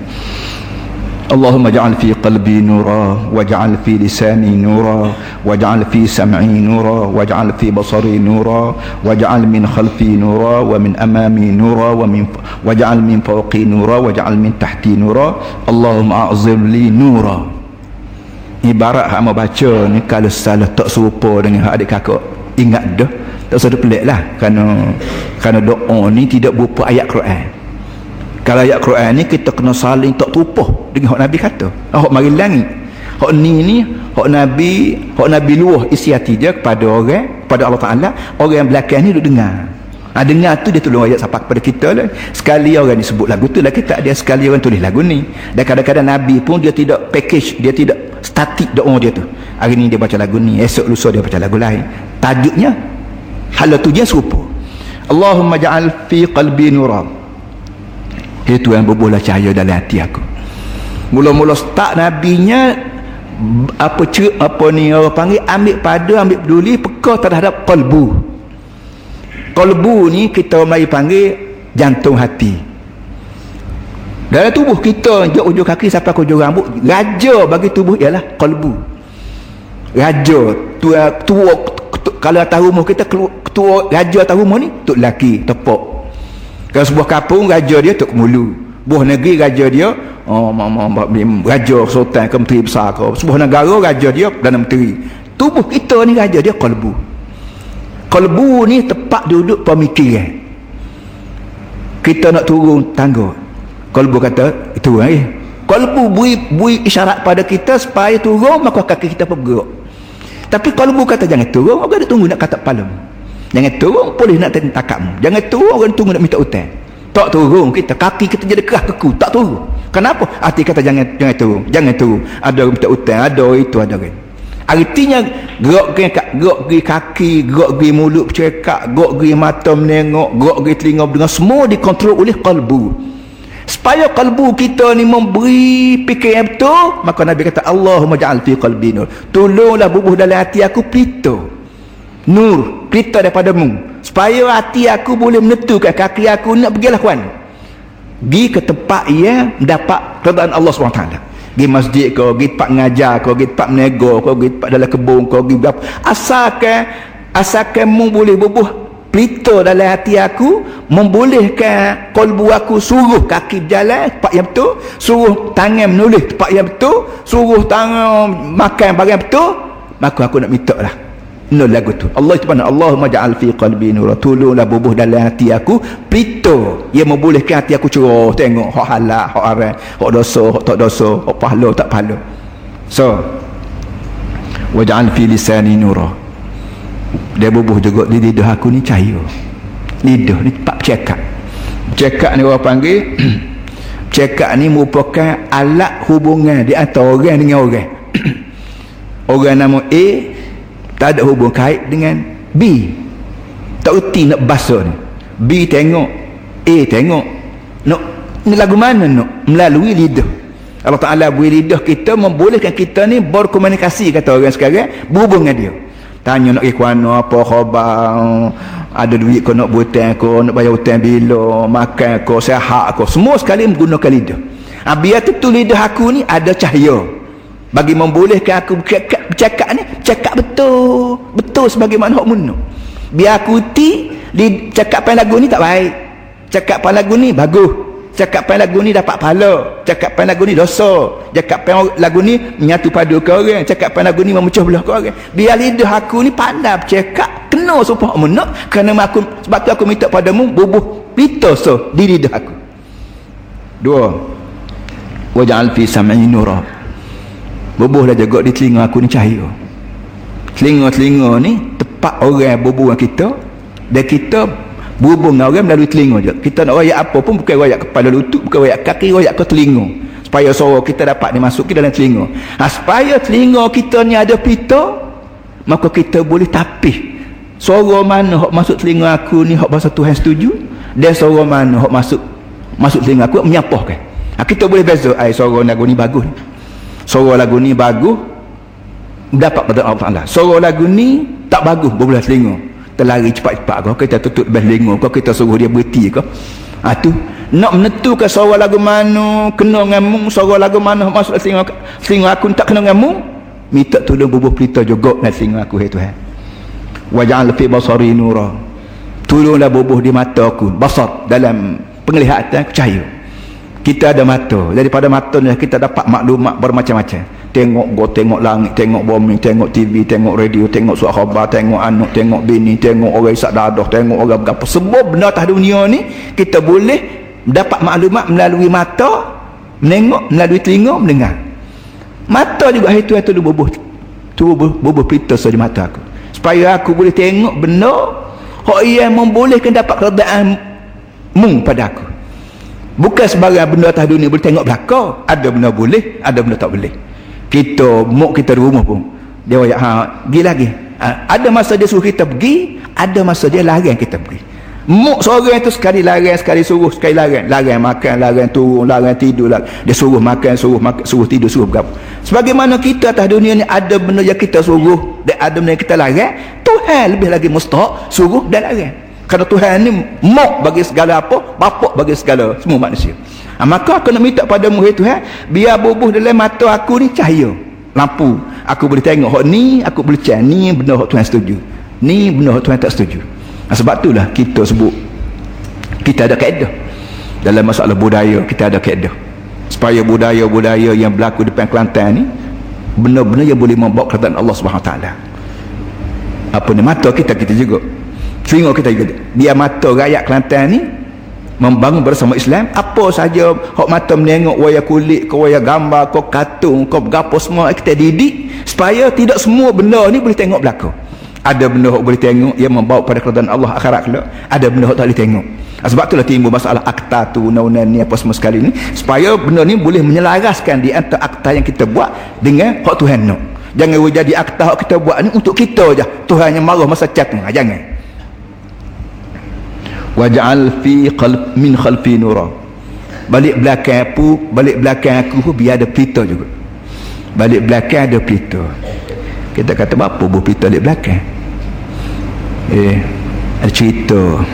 اللهم اجعل في قلبي نورا واجعل في لساني نورا واجعل في سمعي نورا واجعل في بصري نورا واجعل من خلفي نورا ومن امامي نورا ومن واجعل من فوقي نورا واجعل من تحتي نورا اللهم اعظم لي نورا ibarat hak mau baca ni kalau salah tak serupa dengan hak adik kakak ingat dah tak usah pelik lah kerana kerana doa ni tidak berupa ayat Quran kalau ayat Quran ni kita kena saling tak terupuh dengan hak Nabi kata hak mari langit hak ni ni hak Nabi hak Nabi luah isi hati dia kepada orang pada Allah Ta'ala orang yang belakang ni duduk dengar Ha, dengar tu dia tolong ayat sampai kepada kita lah. Sekali orang ni sebut lagu tu lah kita ada sekali orang tulis lagu ni. Dan kadang-kadang Nabi pun dia tidak package, dia tidak statik doa dia tu. Hari ni dia baca lagu ni, esok lusa dia baca lagu lain. Tajuknya hal tu dia serupa. Allahumma ja'al fi qalbi nura itu yang berbulah cahaya dalam hati aku. Mula-mula start nabinya apa cer apa ni orang panggil ambil pada ambil peduli peka terhadap kalbu kalbu ni kita mari panggil jantung hati. Dalam tubuh kita jauh ujung kaki sampai ke ujung rambut raja bagi tubuh ialah kalbu raja tua tua kalau atas rumah kita ketua raja atas rumah ni tok lelaki tepuk kalau sebuah kampung raja dia Tok Kemulu. Buah negeri raja dia oh, Raja sultan ke menteri besar ke. Sebuah negara raja dia dan menteri. Tubuh kita ni raja dia kalbu Kalbu ni tepat duduk pemikiran. Kita nak turun tangga. Kalbu kata itu eh. Kalbu bui, bui isyarat pada kita Supaya turun maka kaki kita bergerak. Tapi kalbu kata jangan turun Maka dia tunggu nak kata palam Jangan turun polis nak takakmu. Jangan turun orang tunggu nak minta hutang. Tak turun kita kaki kita jadi keras keku, tak turun. Kenapa? Hati kata jangan jangan turun. Jangan turun. Ada orang minta hutang, ada itu ada kan. Artinya gerak ke gerak ke kaki, gerak ke mulut bercakap, gerak ke mata menengok, gerak ke telinga dengan semua dikontrol oleh kalbu. Supaya kalbu kita ni memberi fikir yang betul, maka Nabi kata Allahumma ja'al fi qalbi nur. Tolonglah bubuh dalam hati aku pelita nur kita daripadamu. Supaya hati aku boleh menentukan kaki aku nak pergi lakukan. Pergi ke tempat ia dapat keridaan Allah SWT pergi masjid kau pergi tempat ngajar kau pergi tempat menego kau pergi tempat dalam kebun kau pergi berapa. Asalkan asalkan mu boleh bubuh pelita dalam hati aku membolehkan kolbu aku suruh kaki berjalan tempat yang betul suruh tangan menulis tempat yang betul suruh tangan makan barang betul maka aku nak minta lah no lagu tu. Allah subhanahu Allahumma ja'al fi qalbi nura. Tolonglah bubuh dalam hati aku. Pito ia membolehkan hati aku cerah tengok hak halal hak haram hak dosa hak tak dosa hak pahala tak pahala. So waj'al fi lisani nura. Dia bubuh juga di lidah aku ni cahaya. Lidah ni tempat cekak cekak ni orang panggil cekak ni merupakan alat hubungan di antara orang dengan orang. Orang nama A tak ada hubung kait dengan B. Tak reti nak basuh ni. B tengok A tengok. Nak ni lagu mana nak? Melalui lidah. Allah Ta'ala beri lidah kita membolehkan kita ni berkomunikasi kata orang sekarang berhubung dengan dia. Tanya nak kuana apa khabar? Ada duit kau nak butang kau nak bayar hutang bila makan kau sehat kau semua sekali menggunakan lidah. Ha, biar tu lidah aku ni ada cahaya. Bagi membolehkan aku bercakap ni cakap betul betul sebagaimana hak munu. Biar aku ti di cakapan lagu ni tak baik. Cakapan lagu ni bagus. Cakapan lagu ni dapat pahala. Cakapan lagu ni dosa. Cakapan lagu ni menyatu padu ke orang. Cakapan lagu ni memecah belah ke orang. Biar lidah aku ni pandai bercakap kena supaya munu. Kerana aku sebab tu aku minta padamu bubuh pita so di lidah aku. Dua. Waja'al fi sam'i nurah bubuhlah jaga di telinga aku ni cahaya. Telinga-telinga ni tepat orang bubuh kita. Dan kita berhubung dengan orang melalui telinga je kita nak rayak apa pun bukan rayak kepala lutut bukan rayak kaki rayak ke telinga. Supaya suara kita dapat dimasuki dalam telinga. Ha, supaya telinga kita ni ada pita maka kita boleh tapih. Suara mana hak masuk telinga aku ni hak bahasa Tuhan setuju? Dan suara mana hak masuk masuk telinga aku menyapahkan ha, kita boleh beza ai suara lagu ni bagus suara lagu ni bagus dapat pada Allah Ta'ala. Suara lagu ni tak bagus berbelah telinga. Terlari cepat-cepat kau kita tutup belah telinga kau kita suruh dia berhenti kau. Ha tu. Nak menentukan suara lagu mana kena dengan mu suara lagu mana masuk telinga telinga aku tak kena dengan mu minta tolong bubuh pelita juga dengan telinga aku hai Tuhan. Waja'al fi basari nura tolonglah bubuh di mata aku basar dalam penglihatan aku cahaya kita ada mata. Daripada mata ni kita dapat maklumat bermacam-macam. Tengok go tengok langit tengok bumi tengok TV tengok radio tengok suara khabar tengok anak tengok bini tengok orang isak dadah tengok orang berapa semua benda atas dunia ni kita boleh dapat maklumat melalui mata menengok melalui telinga mendengar. Mata juga itu itu bubuh tu bubuh, bubuh pita di mata aku. Supaya aku boleh tengok benda hak yang membolehkan dapat keredaan mung pada aku bukan sebarang benda atas dunia boleh tengok belakang ada benda boleh ada benda tak boleh. Kita muk kita di rumah pun dia wayak ha pergi lagi. Ha, ada masa dia suruh kita pergi ada masa dia larang kita pergi. Muk seorang itu sekali larang sekali suruh sekali larang larang makan larang turun larang tidur larang. dia suruh makan suruh makan suruh tidur suruh berapa. Sebagaimana kita atas dunia ni ada benda yang kita suruh dan ada benda yang kita larang Tuhan lebih lagi mustahak suruh dan larang kerana Tuhan ni mok bagi segala apa bapak bagi segala semua manusia. Ha, maka aku nak minta pada muhir Tuhan biar bubuh dalam mata aku ni cahaya lampu. Aku boleh tengok hak ni aku boleh cakap ni benda hak Tuhan setuju. Ni benda hak Tuhan tak setuju. Ha, sebab itulah kita sebut kita ada kaedah. Dalam masalah budaya kita ada kaedah. Supaya budaya-budaya yang berlaku depan Kelantan ni benar-benar yang boleh membawa kerajaan Allah SWT apa ni mata kita kita juga Tengok kita juga. Biar mata rakyat Kelantan ni membangun bersama Islam. Apa saja hak mata menengok wayang kulit, ke wayang gambar, ke kartun, ke gapo semua kita didik supaya tidak semua benda ni boleh tengok belakang. Ada benda yang boleh tengok yang membawa pada kerajaan Allah akhirat kelak. Ada benda yang tak boleh tengok. Ah, sebab itulah timbul masalah akta tu, undang-undang ni apa semua sekali ni supaya benda ni boleh menyelaraskan di antara akta yang kita buat dengan hak Tuhan nak. Jangan jadi akta hak kita buat ni untuk kita je. Tuhan yang marah masa cat. Ah, jangan waj'al fi qalb min khalfi nura. Balik belakang aku balik belakang aku biar ada pelita juga. Balik belakang ada pelita. Kita kata apa buah pelita balik belakang? Eh ada cerita.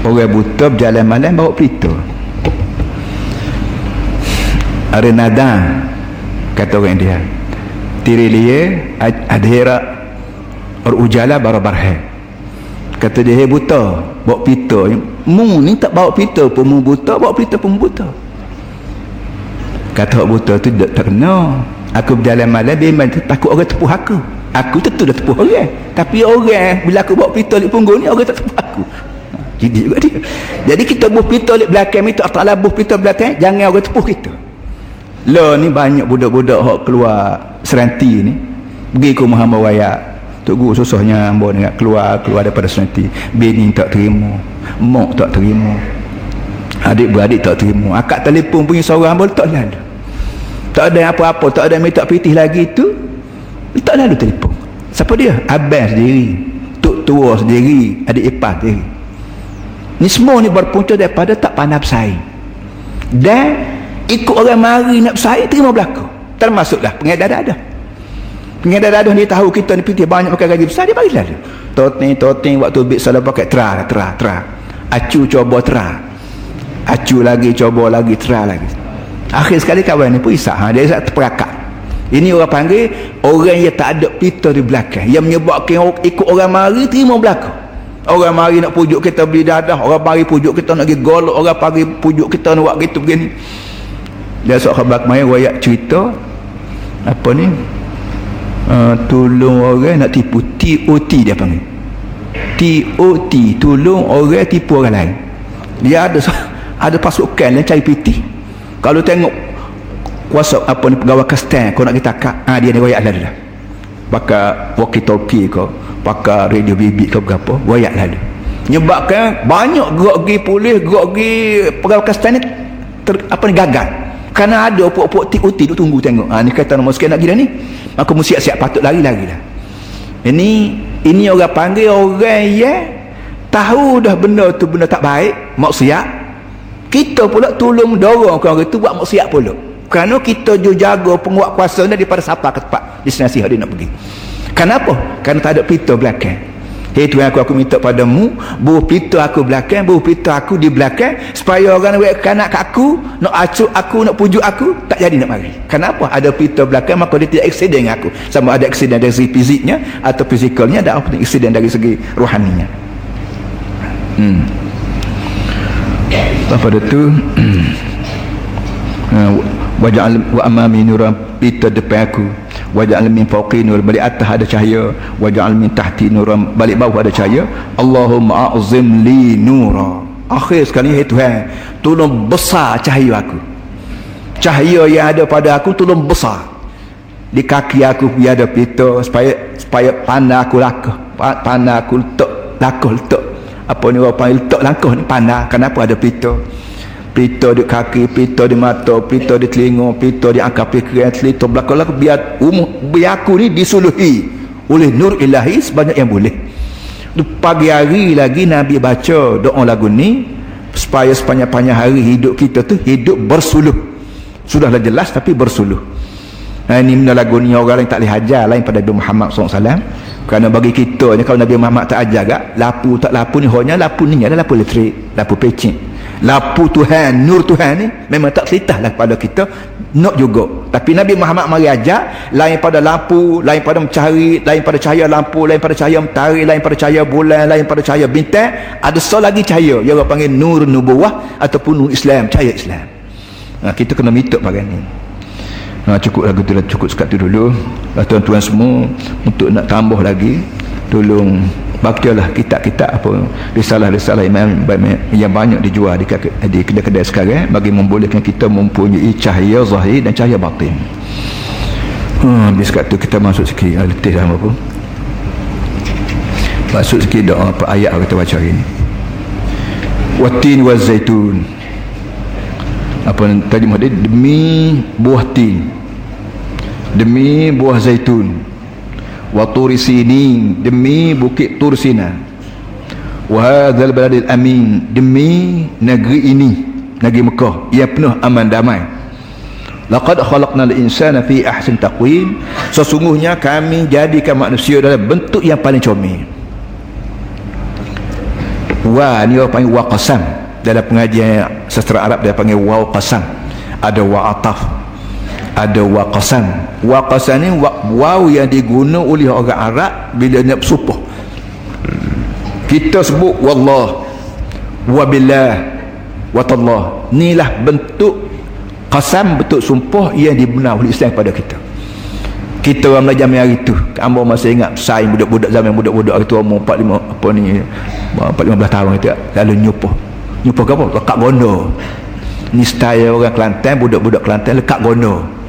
Orang buta berjalan malam bawa pelita. Ada nada kata orang dia. Tiri dia ada hera ujala baru barhe kata dia hey buta bawa pita. Mu ni tak bawa pita pun mu buta bawa pita pun buta. Kata buta tu tak, tak kena. Aku berjalan malam tu takut orang tepuh aku. Aku tentu dah tepuh orang. Tapi orang bila aku bawa pita di punggung ni orang tak tepuh aku. Jadi juga dia. Jadi kita buh pita di belakang itu atau lah buh pita belakang jangan orang tepuh kita. Lah ni banyak budak-budak yang keluar seranti ni. Pergi ke Muhammad Wayak Tok Guru susahnya hamba nak keluar keluar daripada sunati. Bini tak terima. Mak tak terima. Adik-beradik tak terima. Akak telefon punya seorang hamba tak lalu. Tak ada apa-apa, tak ada minta pitih lagi tu. Tak lalu telefon. Siapa dia? Abang sendiri. Tok tua sendiri, adik ipar sendiri. Ni semua ni berpunca daripada tak pandai bersaing. Dan ikut orang mari nak bersaing terima berlaku. Termasuklah pengedar ada. Pengen dah dia tahu kita ni putih banyak pakai gaji besar dia bagi lalu. Totin totin waktu bik salah pakai tra tra tra. Acu coba tra. Acu lagi coba lagi tra lagi. Akhir sekali kawan ni pun isak ha dia isak terperakak. Ini orang panggil orang yang tak ada pita di belakang yang menyebabkan ikut orang mari terima belakang. Orang mari nak pujuk kita beli dadah, orang mari pujuk kita nak pergi golok, orang pagi pujuk kita nak buat gitu begini. Dia sok khabar kemarin wayak cerita apa ni uh, tolong orang nak tipu. TOT dia panggil. TOT tolong orang tipu orang lain. Dia ada ada pasukan yang cari piti kalau tengok kuasa apa ni pegawai kastan kau nak kita kak ah dia ni wayak lalu lah pakai walkie talkie ke pakai radio bibik ke berapa wayak lalu. Nyebabkan banyak gerak pergi polis gerak pergi pegawai kastan ni ter, apa ni gagal kerana ada pok-pok TOT duk tunggu tengok. Ha, ni kata nombor sekian nak gila ni. Maka mesti siap-siap patut lari-lari lah ini ini orang panggil orang yang tahu dah benda tu benda tak baik maksiat. Kita pula tolong dorong orang itu buat maksiat pula. Kerana kita juga jaga penguat kuasa ni daripada siapa ke tempat destinasi dia nak pergi. Kenapa? kerana tak ada pita belakang Hei Tuhan aku aku minta padamu buah pelita aku belakang buah pelita aku di belakang supaya orang nak kanak aku nak acuk aku nak pujuk aku tak jadi nak mari. Kenapa? Ada pelita belakang maka dia tidak eksiden dengan aku. Sama ada eksiden dari segi fiziknya atau fizikalnya ada apa eksiden dari segi rohaninya. Hmm. pada tu wajah wa amami nuran pelita depan aku waj'al min fawqi nur balik atas ada cahaya. Waj'al min tahti nur balik bawah ada cahaya. Allahumma a'zim li nura. Akhir sekali hai Tuhan tolong besar cahaya aku. Cahaya yang ada pada aku tolong besar. Di kaki aku biar ada pita supaya supaya panah aku lakah. Panah aku letak lakah letak. Apa ni orang panggil letak langkah ni? Panah. Kenapa ada pita pita di kaki, pita di mata, pita di telinga, pita di angka fikiran, telita belakang laku biar umum biar aku ni disuluhi oleh nur ilahi sebanyak yang boleh. Pagi hari lagi Nabi baca doa lagu ni supaya sepanjang-panjang hari hidup kita tu hidup bersuluh. Sudahlah jelas tapi bersuluh. Nah, ini benda lagu ni orang lain tak boleh hajar lain pada Nabi Muhammad SAW kerana bagi kita ni kalau Nabi Muhammad tak ajar gak lapu tak lapu ni hanya lapu ni adalah lapu elektrik lapu pecing lapu Tuhan nur Tuhan ni memang tak selitah lah kepada kita nak juga. Tapi Nabi Muhammad mari ajar lain pada lampu lain pada mencari lain pada cahaya lampu lain pada cahaya mentari lain pada cahaya bulan lain pada cahaya bintang ada so lagi cahaya. Yang orang panggil nur nubuwah ataupun nur Islam cahaya Islam. Ha, kita kena minta bagian ni. Ha, cukup lagu tu lah, cukup sekat tu dulu. Tuan-tuan semua untuk nak tambah lagi tolong bacalah kitab-kitab apa risalah-risalah imam yang banyak dijual di di kedai-kedai sekarang bagi membolehkan kita mempunyai cahaya zahir dan cahaya batin. Hmm, habis kat tu kita masuk sikit ah, letih dah apa. Masuk sikit doa apa ayat kita baca hari ni. Watin wa zaitun. Apa tadi dia? Demi buah tin. Demi buah zaitun wa turi sinin demi bukit tur sina wa hadzal baladil amin demi negeri ini negeri Mekah ia penuh aman damai. Laqad khalaqnal insana fi ahsin taqwim. Sesungguhnya kami jadikan manusia dalam bentuk yang paling comel. Wa ni orang panggil wa qasam. Dalam pengajian sastra Arab dia panggil wa qasam. Ada wa ataf ada waqasan. Waqasan ni waw yang diguna oleh orang Arab bila nak bersumpah. Kita sebut wallah wabillah watallah inilah bentuk qasam bentuk sumpah yang dibenar oleh Islam pada kita. Kita orang belajar hari itu ambo masih ingat saing budak-budak zaman budak-budak itu umur 45 apa ni 4 15 tahun itu lalu nyumpah nyumpah apa? Lekat gondo. Ni style orang Kelantan budak-budak Kelantan lekat gondo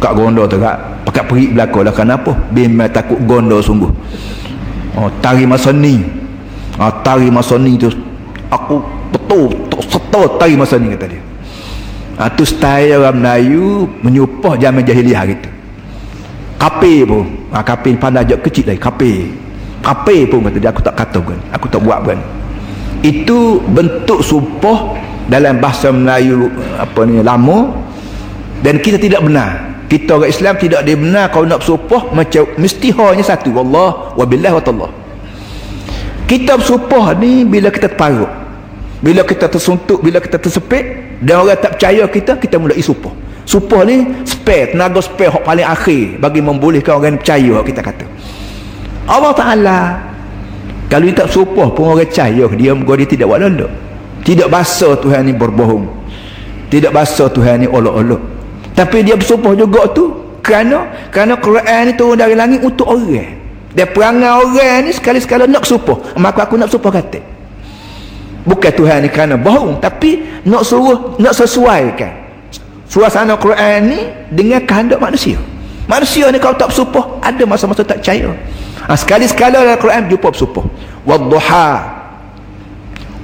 Kak gondo tu kak. Pakat perik belakang lah. Kenapa? Bimbang takut gondo sungguh. Oh, Tari masa ni. Oh, Tari masa ni tu. Aku betul Tak setor tari masa ni kata dia. Itu ah, style orang Melayu Menyupah zaman jahiliah gitu Kape pun. Ha, Kape pandai jauh kecil lagi Kape Kape pun kata dia Aku tak kata bukan. Aku tak buat bukan. Itu bentuk sumpah Dalam bahasa Melayu Apa ni Lama. Dan kita tidak benar kita orang Islam tidak dibenar kalau nak bersumpah macam mesti hanya satu wallah wabillah wa tallah kita bersumpah ni bila kita terparuk bila kita tersuntuk bila kita tersepit dan orang tak percaya kita kita mulai sumpah. Sumpah ni spare tenaga spare hak paling akhir bagi membolehkan orang percaya kita kata. Allah Ta'ala kalau dia tak sumpah pun orang percaya dia dia tidak buat lalu tidak basa Tuhan ni berbohong. Tidak basa Tuhan ni olok-olok tapi dia bersumpah juga tu kerana kerana Quran ni turun dari langit untuk orang. Dia perangai orang ni sekali-sekala nak sumpah. Maka aku nak sumpah kata. Bukan Tuhan ni kerana bohong tapi nak suruh nak sesuaikan suasana Quran ni dengan kehendak manusia. Manusia ni kalau tak bersumpah ada masa-masa tak percaya. Ha, sekali-sekala dalam Quran jumpa bersumpah. Wadduha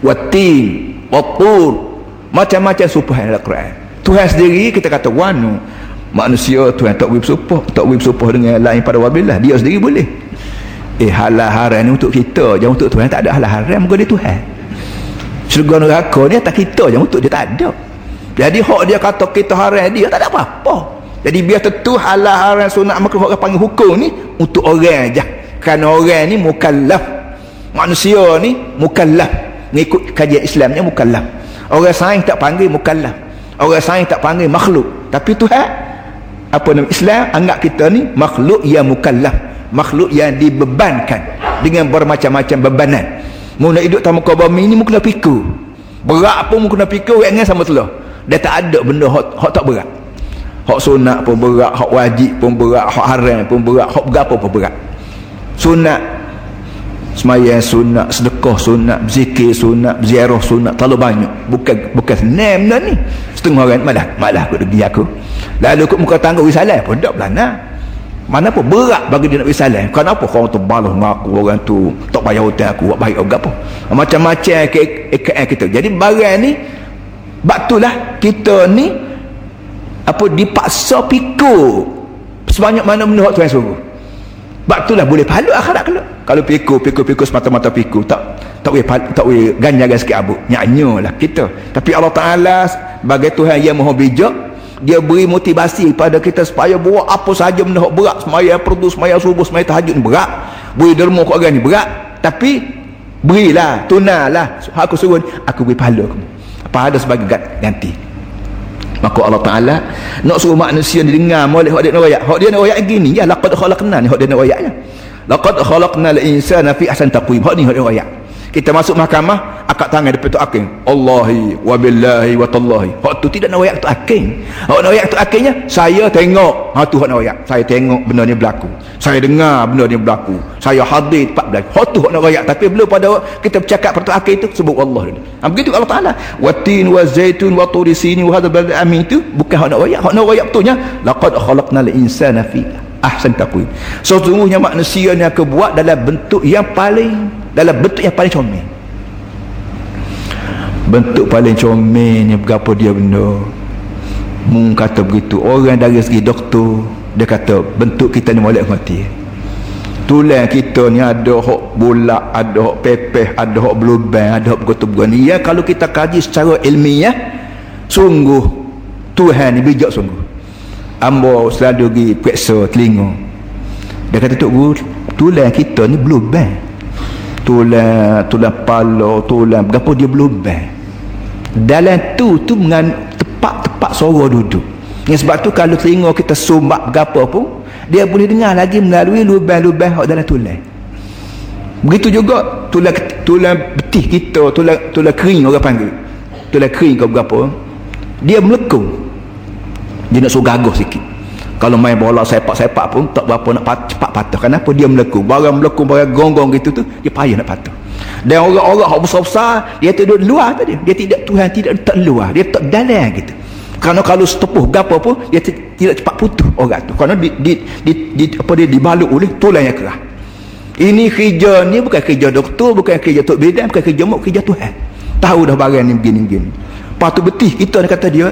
wattin wattur macam-macam sumpah dalam Quran Tuhan sendiri kita kata wanu manusia Tuhan tak boleh bersumpah tak boleh bersumpah dengan lain pada wabillah. Dia sendiri boleh. Eh halal haram ni untuk kita jangan untuk Tuhan. Tak ada halal haram muka dia Tuhan. Syurga neraka ni tak kita jangan untuk dia tak ada. Jadi hak dia kata kita haram dia tak ada apa-apa. Jadi biar tentu halal haram sunat makruh orang panggil hukum ni untuk orang aja. Kerana orang ni mukallaf. Manusia ni mukallaf. Ngikut kajian Islamnya mukallaf. Orang sains tak panggil mukallaf orang sains tak panggil makhluk. Tapi Tuhan apa nama Islam anggap kita ni makhluk yang mukallaf. Makhluk yang dibebankan dengan bermacam-macam bebanan. Mu nak hidup tamu kau bumi ni mu kena pikir berat pun mu kena fikir yang sama telah dia tak ada benda hak tak berat hak sunat pun berat hak wajib pun berat hak haram pun berat hak berapa pun berat sunat semayang sunat sedekah sunat zikir sunat ziarah sunat terlalu banyak. Bukan bukan senang benda ni. Setengah orang malah malah aku pergi aku. Lalu aku muka tangga wisalah pun tak belana mana pun berat bagi dia nak wisalah kenapa? Orang tu balas aku orang tu tak bayar hutang aku buat baik apa. Macam-macam ke kita. Jadi barang ni baktulah kita ni apa dipaksa pikir sebanyak mana benda Tuhan suruh sebab itulah boleh pahala akhirat kalau kalau pikir pikir pikir semata-mata pikir tak tak boleh tak boleh ganjaran sikit abu. Nyanyalah kita. Tapi Allah Taala sebagai Tuhan yang Maha bijak dia beri motivasi pada kita supaya buat apa sahaja benda berat. Semaya perdu semaya subuh semaya tahajud ni berat. Beri derma ke orang ni berat. Tapi berilah tunalah aku suruh aku beri pahala kamu apa ada sebagai ganti maka Allah Taala nak suruh manusia ni dengar molek hak dia nak royak. Hak dia nak royak gini ya laqad khalaqna ni hak dia nak royaknya laqad khalaqnal insana fi ahsan taqwim. Hak ni hak dia royak kita masuk mahkamah akak tangan depan tu aking Allahi wa billahi wa tallahi. Hak tu tidak nak royak tu aking hak nak royak tu akingnya saya tengok. Ha tu hak nak royak saya tengok benda ni berlaku. Saya dengar benda ni berlaku. Saya hadir tempat berlaku hak tu hak nak royak tapi belum pada kita bercakap pada aking tu sebut Allah ni ha, begitu Allah Ta'ala. Watin wa zaitun wa turi sini wa hadha balad amin tu bukan hak nak royak hak nak royak betulnya laqad khalaqnal insana fi ahsan taqwim. Sesungguhnya manusia ni akan buat dalam bentuk yang paling dalam bentuk yang paling comel. Bentuk paling comel ni berapa dia benda. Mung kata begitu. Orang dari segi doktor dia kata bentuk kita ni molek mati tulang kita ni ada hok bulat ada hok pepeh ada hok belubang ada hok begitu ni. Ya kalau kita kaji secara ilmiah sungguh Tuhan ni bijak sungguh. Ambo selalu pergi periksa telinga. Dia kata tu tulang kita ni belubang tulang tulang pala tulang berapa dia berlubang. Dalam tu tu dengan tepat-tepat suara duduk. Yang sebab tu kalau telinga kita sumbak berapa pun dia boleh dengar lagi melalui lubang-lubang dalam tulang. Begitu juga tulang tulang betih kita tulang tulang kering orang panggil. Tulang kering kau berapa dia melekung. Dia nak suruh gagah sikit kalau main bola sepak-sepak pun tak berapa nak pat, cepat patah kenapa dia melekung barang melekung barang gonggong gitu tu dia payah nak patah dan orang-orang yang besar-besar dia duduk luar tadi. Dia tidak Tuhan tidak tak luar. Dia tak dalam gitu. Kerana kalau setepuh gapa pun dia tidak cepat putus orang tu. Kerana di, di, di, di, apa dia dibalut oleh tulang yang kerah ini kerja ni bukan kerja doktor bukan kerja tok bidan bukan kerja mak kerja Tuhan. Tahu dah barang ni begini-begini. Lepas tu betih kita ni kata dia.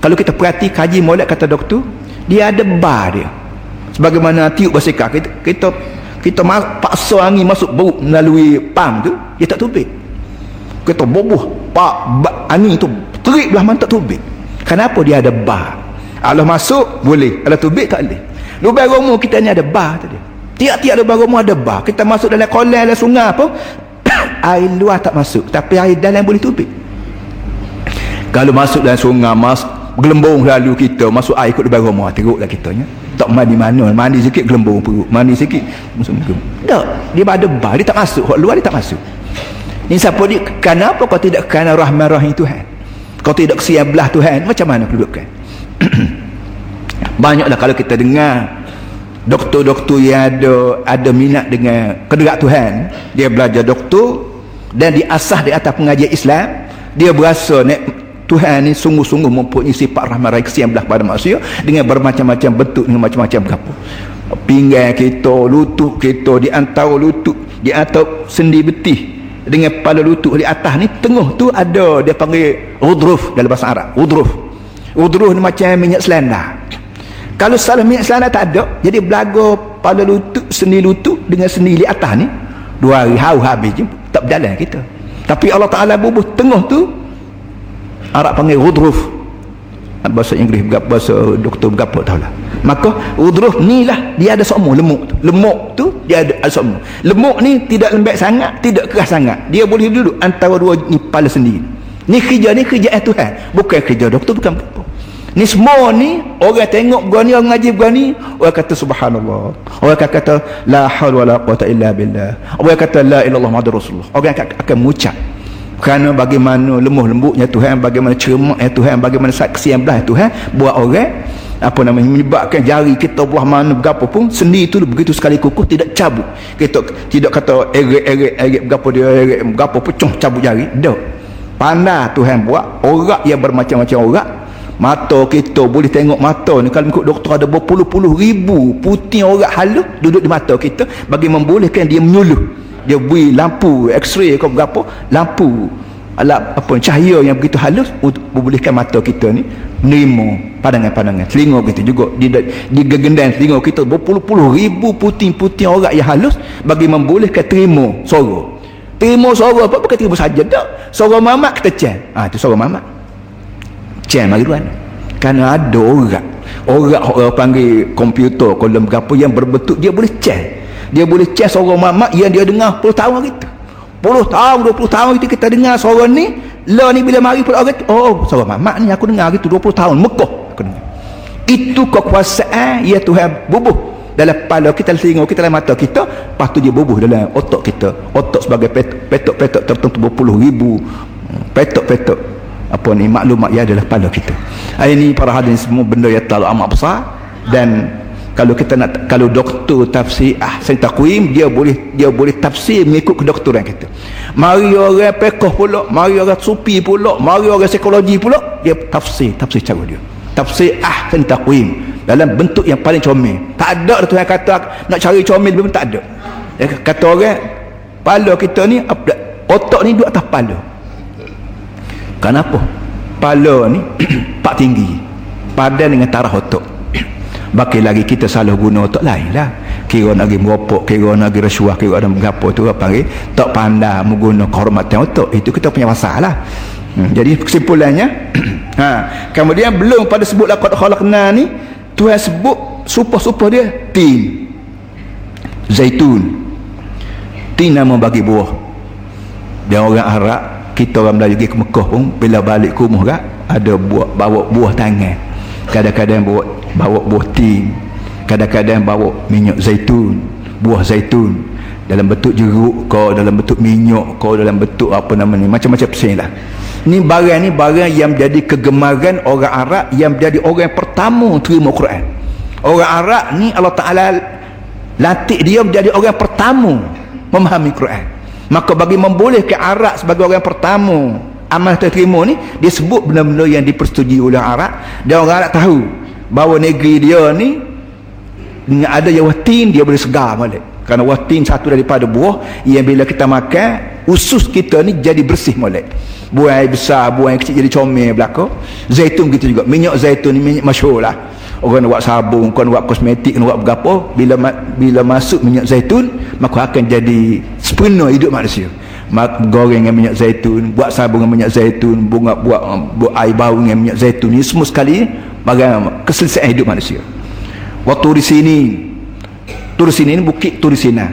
Kalau kita perhati kaji molek kata doktor dia ada bar dia. Sebagaimana tiup basikal kita kita kita paksa angin masuk bau melalui pam tu dia tak tubik kita boboh pak angin tu terik belah mana tak tubik kenapa dia ada bar? Allah masuk boleh. Kalau tubik tak boleh. Lubang rumah kita ni ada bar tadi tiap-tiap lubang rumah ada bar. Kita masuk dalam kolam dalam sungai apa air luar tak masuk. Tapi air dalam boleh tubik kalau masuk dalam sungai mas gelembung lalu kita. Masuk air ikut depan rumah teruklah kita nya tak mandi mana. Mandi sikit gelembung perut. Mandi sikit musim tak. Dia ada bar dia tak masuk. Hak luar dia tak masuk. Ni siapa dia? Kenapa kau tidak kerana rahman rahim Tuhan? Kau tidak kesian belah Tuhan? Macam mana kedudukan banyaklah kalau kita dengar doktor-doktor yang ada ada minat dengan kedekat Tuhan. Dia belajar doktor dan diasah di atas pengajian Islam dia berasa nek Tuhan ni sungguh-sungguh mempunyai sifat rahmat rahim kesian belah pada manusia dengan bermacam-macam bentuk dengan macam-macam berapa pinggang kita lutut kita di antara lutut di antara sendi betih dengan kepala lutut di atas ni tengah tu ada dia panggil udruf dalam bahasa Arab udruf udruf ni macam minyak selanda kalau salah minyak selanda tak ada jadi belaga pada lutut sendi lutut dengan sendi di atas ni dua hari hau habis je tak berjalan kita. Tapi Allah Ta'ala bubuh tengah tu Arab panggil Rudruf bahasa Inggeris bahasa doktor berapa tahu lah. Maka udruh ni lah dia ada semua lemuk tu. Lemuk tu dia ada, semua lemuk ni tidak lembek sangat tidak keras sangat. Dia boleh duduk antara dua ni kepala sendiri. Ni kerja ni kerja eh Tuhan bukan kerja doktor bukan apa ni semua ni orang tengok gua ni orang ngaji gua ni orang kata subhanallah. Orang akan kata la haul wala quwata illa billah. Orang kata la ilallah muhammadur rasulullah. Orang akan, akan mengucap kerana bagaimana lemah lembutnya Tuhan bagaimana cermaknya Tuhan bagaimana saksi yang belah Tuhan buat orang apa namanya menyebabkan jari kita belah mana berapa pun sendi itu begitu sekali kukuh tidak cabut. Kita tidak kata erik-erik erik berapa dia erik berapa pecah cabut jari. Tak pandai Tuhan buat orang yang bermacam-macam orang mata kita boleh tengok mata ni kalau ikut doktor ada berpuluh-puluh ribu putih orang halus duduk di mata kita bagi membolehkan dia menyuluh dia beri lampu x-ray ke berapa lampu. Alat apa cahaya yang begitu halus untuk membolehkan mata kita ni menerima pandangan-pandangan. Telinga kita juga di, di gegendan telinga kita berpuluh-puluh ribu puting-puting orang yang halus bagi membolehkan terima suara. Terima suara apa? Bukan terima saja tak. Suara mamak kita cek ah ha, itu suara mamak. Cek mari tuan kerana ada orang orang orang panggil komputer kolom berapa yang berbentuk dia boleh cek dia boleh cek suara mamak yang dia dengar 10 tahun kita 10 tahun 20 tahun itu kita dengar suara ni lah ni bila mari pula orang oh suara mamak ni aku dengar gitu 20 tahun Mekah. Aku dengar. Itu kekuasaan ya Tuhan bubuh dalam kepala kita telinga kita dalam mata kita. Lepas tu dia bubuh dalam otak kita. Otak sebagai petok-petok tertentu berpuluh ribu. Petok-petok. Apa ni maklumat yang adalah kepala kita. Ini para hadirin semua benda yang terlalu amat besar dan kalau kita nak kalau doktor tafsir ah saya takwim dia boleh dia boleh tafsir mengikut kedoktoran kita. Mari orang pekoh pula mari orang supi pula mari orang psikologi pula dia tafsir tafsir cara dia. Tafsir ah saya takwim. Dalam bentuk yang paling comel. Tak ada Tuhan kata nak cari comel pun tak ada. Dia kata orang kepala kita ni otak ni duduk atas kepala kenapa? Kepala ni pak tinggi. Padan dengan tarah otak Baki lagi kita salah guna otak lain lah. Kira nak pergi meropok kira pergi rasuah kira nak mengapa tu apa panggil tak pandai menggunakan kehormatan otak. Itu kita punya masalah. Hmm. jadi kesimpulannya ha. kemudian belum pada sebut lakot khalaqna ni Tuhan sebut supah-supah dia tin. Zaitun. Tin nama bagi buah. Dan orang Arab kita orang Melayu pergi ke Mekah pun bila balik ke rumah ada buah, bawa buah tangan kadang-kadang bawa bawa buah tin kadang-kadang bawa minyak zaitun buah zaitun. Dalam bentuk jeruk kau dalam bentuk minyak kau dalam bentuk apa nama ni macam-macam pesing lah. Ni barang ni barang yang menjadi kegemaran orang Arab yang menjadi orang yang pertama terima Quran. Orang Arab ni Allah Ta'ala latih dia menjadi orang yang pertama memahami Quran. Maka bagi membolehkan Arab sebagai orang yang pertama amal terima ni dia sebut benda-benda yang dipersetujui oleh Arab. Dan orang Arab tahu bahawa negeri dia ni dengan ada yang watin dia boleh segar balik. Kerana watin satu daripada buah yang bila kita makan usus kita ni jadi bersih balik. Buah yang besar buah yang kecil jadi comel belakang zaitun gitu juga. Minyak zaitun ni minyak masyur lah. Orang nak buat sabun orang nak buat kosmetik nak buat berapa bila bila masuk minyak zaitun maka akan jadi sepenuh hidup manusia goreng dengan minyak zaitun buat sabun dengan minyak zaitun bunga buat, buat air bau dengan minyak zaitun. Ini semua sekali bagaimana keselesaian hidup manusia. Waktu di sini Turisina ini bukit Turisina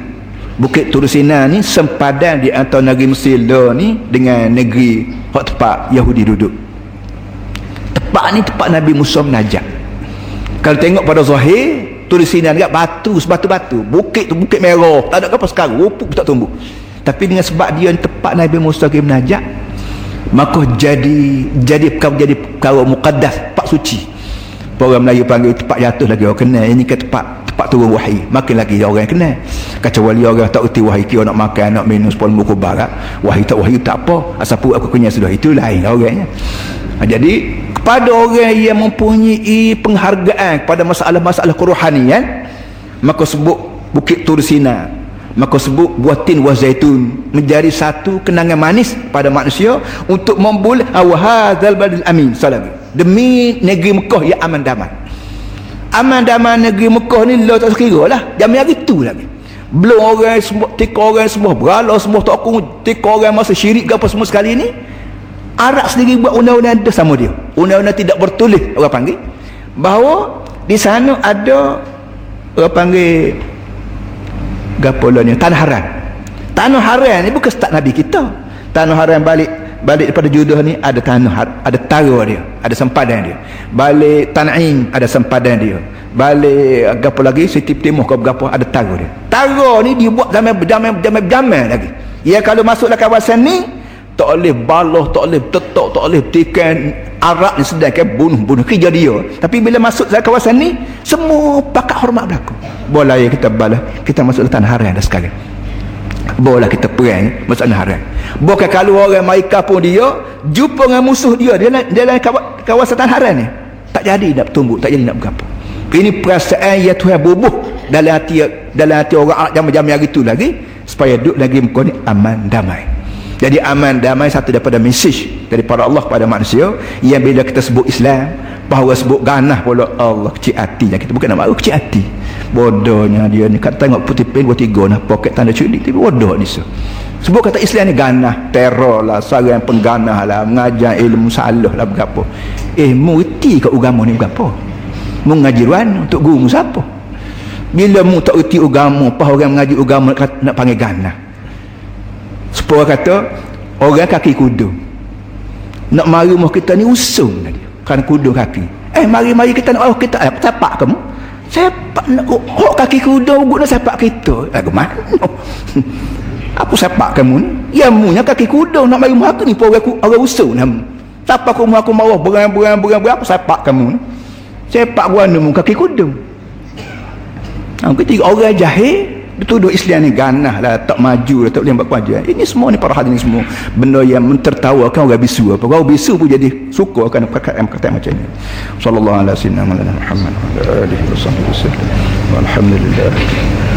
bukit Turisina ni sempadan di antara negeri Mesir ni dengan negeri hak tempat Yahudi duduk. Tempat ni tempat Nabi Musa menajak. Kalau tengok pada Zahir Turisina ni batu sebatu-batu. Bukit tu bukit merah. Tak ada apa sekarang. Rupuk tak tumbuh tapi dengan sebab dia tepat Nabi Musa pergi menajak maka jadi jadi kau jadi kau mukaddas pak suci. Orang Melayu panggil tempat jatuh lagi orang kenal. Ini ke tempat tempat turun wahai makin lagi orang kenal. Kecuali orang tak erti wahai kira nak makan nak minum sepuluh muka barat. Wahai tak wahai tak apa. Asal pun aku kenyang sudah. Itu lain orangnya ha, jadi kepada orang yang mempunyai penghargaan kepada masalah-masalah kerohanian maka sebut Bukit Tursina maka sebut buatin buah zaitun menjadi satu kenangan manis pada manusia untuk memboleh awhadzal badil amin salam. Demi negeri Mekah yang aman damai. Aman damai negeri Mekah ni lo tak sekira lah. Jamin hari tu lagi belum orang semua tika orang semua berala semua tak aku tika orang masa syirik ke apa semua sekali ni Arab sendiri buat undang-undang ada sama dia. Undang-undang tidak bertulis orang panggil. Bahawa di sana ada orang panggil gapo ni tanah haram tanah haram ni bukan start nabi kita. Tanah haram balik balik daripada judah ni ada tanah ada tara dia ada sempadan dia. Balik tanaim ada sempadan dia. Balik gapo lagi? Siti timur ke gapo ada tara dia. Tara ni dibuat zaman zaman zaman zaman lagi. Ya kalau masuk dalam kawasan ni tak boleh baloh tak boleh tetok tak boleh tikan arak ni sedangkan bunuh-bunuh. Kerja dia. Tapi bila masuk dalam kawasan ni semua pakat hormat berlaku. Boleh kita balas kita masuk dalam tanah haram dah sekarang boleh kita perang masuk tanah haram bukan kalau orang Maika pun dia jumpa dengan musuh dia dia dalam kawasan tanah haram ni tak jadi nak tumbuh tak jadi nak berapa ini perasaan ya Tuhan bubuh dalam hati dalam hati orang jam-jam hari itu lagi supaya duduk lagi muka ni aman damai jadi aman damai satu daripada mesej daripada Allah kepada manusia yang bila kita sebut Islam bahawa sebut ganah pula Allah kecil hati yang kita. Bukan nak mahu kecil hati. Bodohnya dia ni. Kat tengok putih pen buat tiga nah poket tanda curi tapi bodoh ni so. sebut kata Islam ni ganah teror lah. Sarang pengganah lah. Mengajar ilmu salah lah berapa. Eh mu reti ke agama ni berapa? Ruan untuk guru siapa? Bila mu tak reti agama apa orang mengaji agama nak panggil ganah Sepuluh kata orang kaki kudu. Nak mari rumah kita ni usung lagi. Kan kudu kaki. Eh mari-mari kita nak oh kita eh, sepak kamu. Sepak nak oh, oh kaki kudu ugut nak sepak kita. Eh mana aku sepak kamu ni? Ya munya kaki kudu. Nak mari rumah aku ni orang, orang usung nama siapa aku rumah aku marah berang-berang berang-berang aku sepak kamu ni? Sepak gua ni kaki kudu. Aku ketiga orang jahil dituduh Islam ni ganah lah tak maju lah tak boleh buat kewajian ini semua ni para hadirin semua. Benda yang mentertawakan orang bisu. Apa orang bisu pun jadi suka akan perkataan-perkataan macam ni. Sallallahu alaihi wasallam. Alihi wasallam walhamdulillah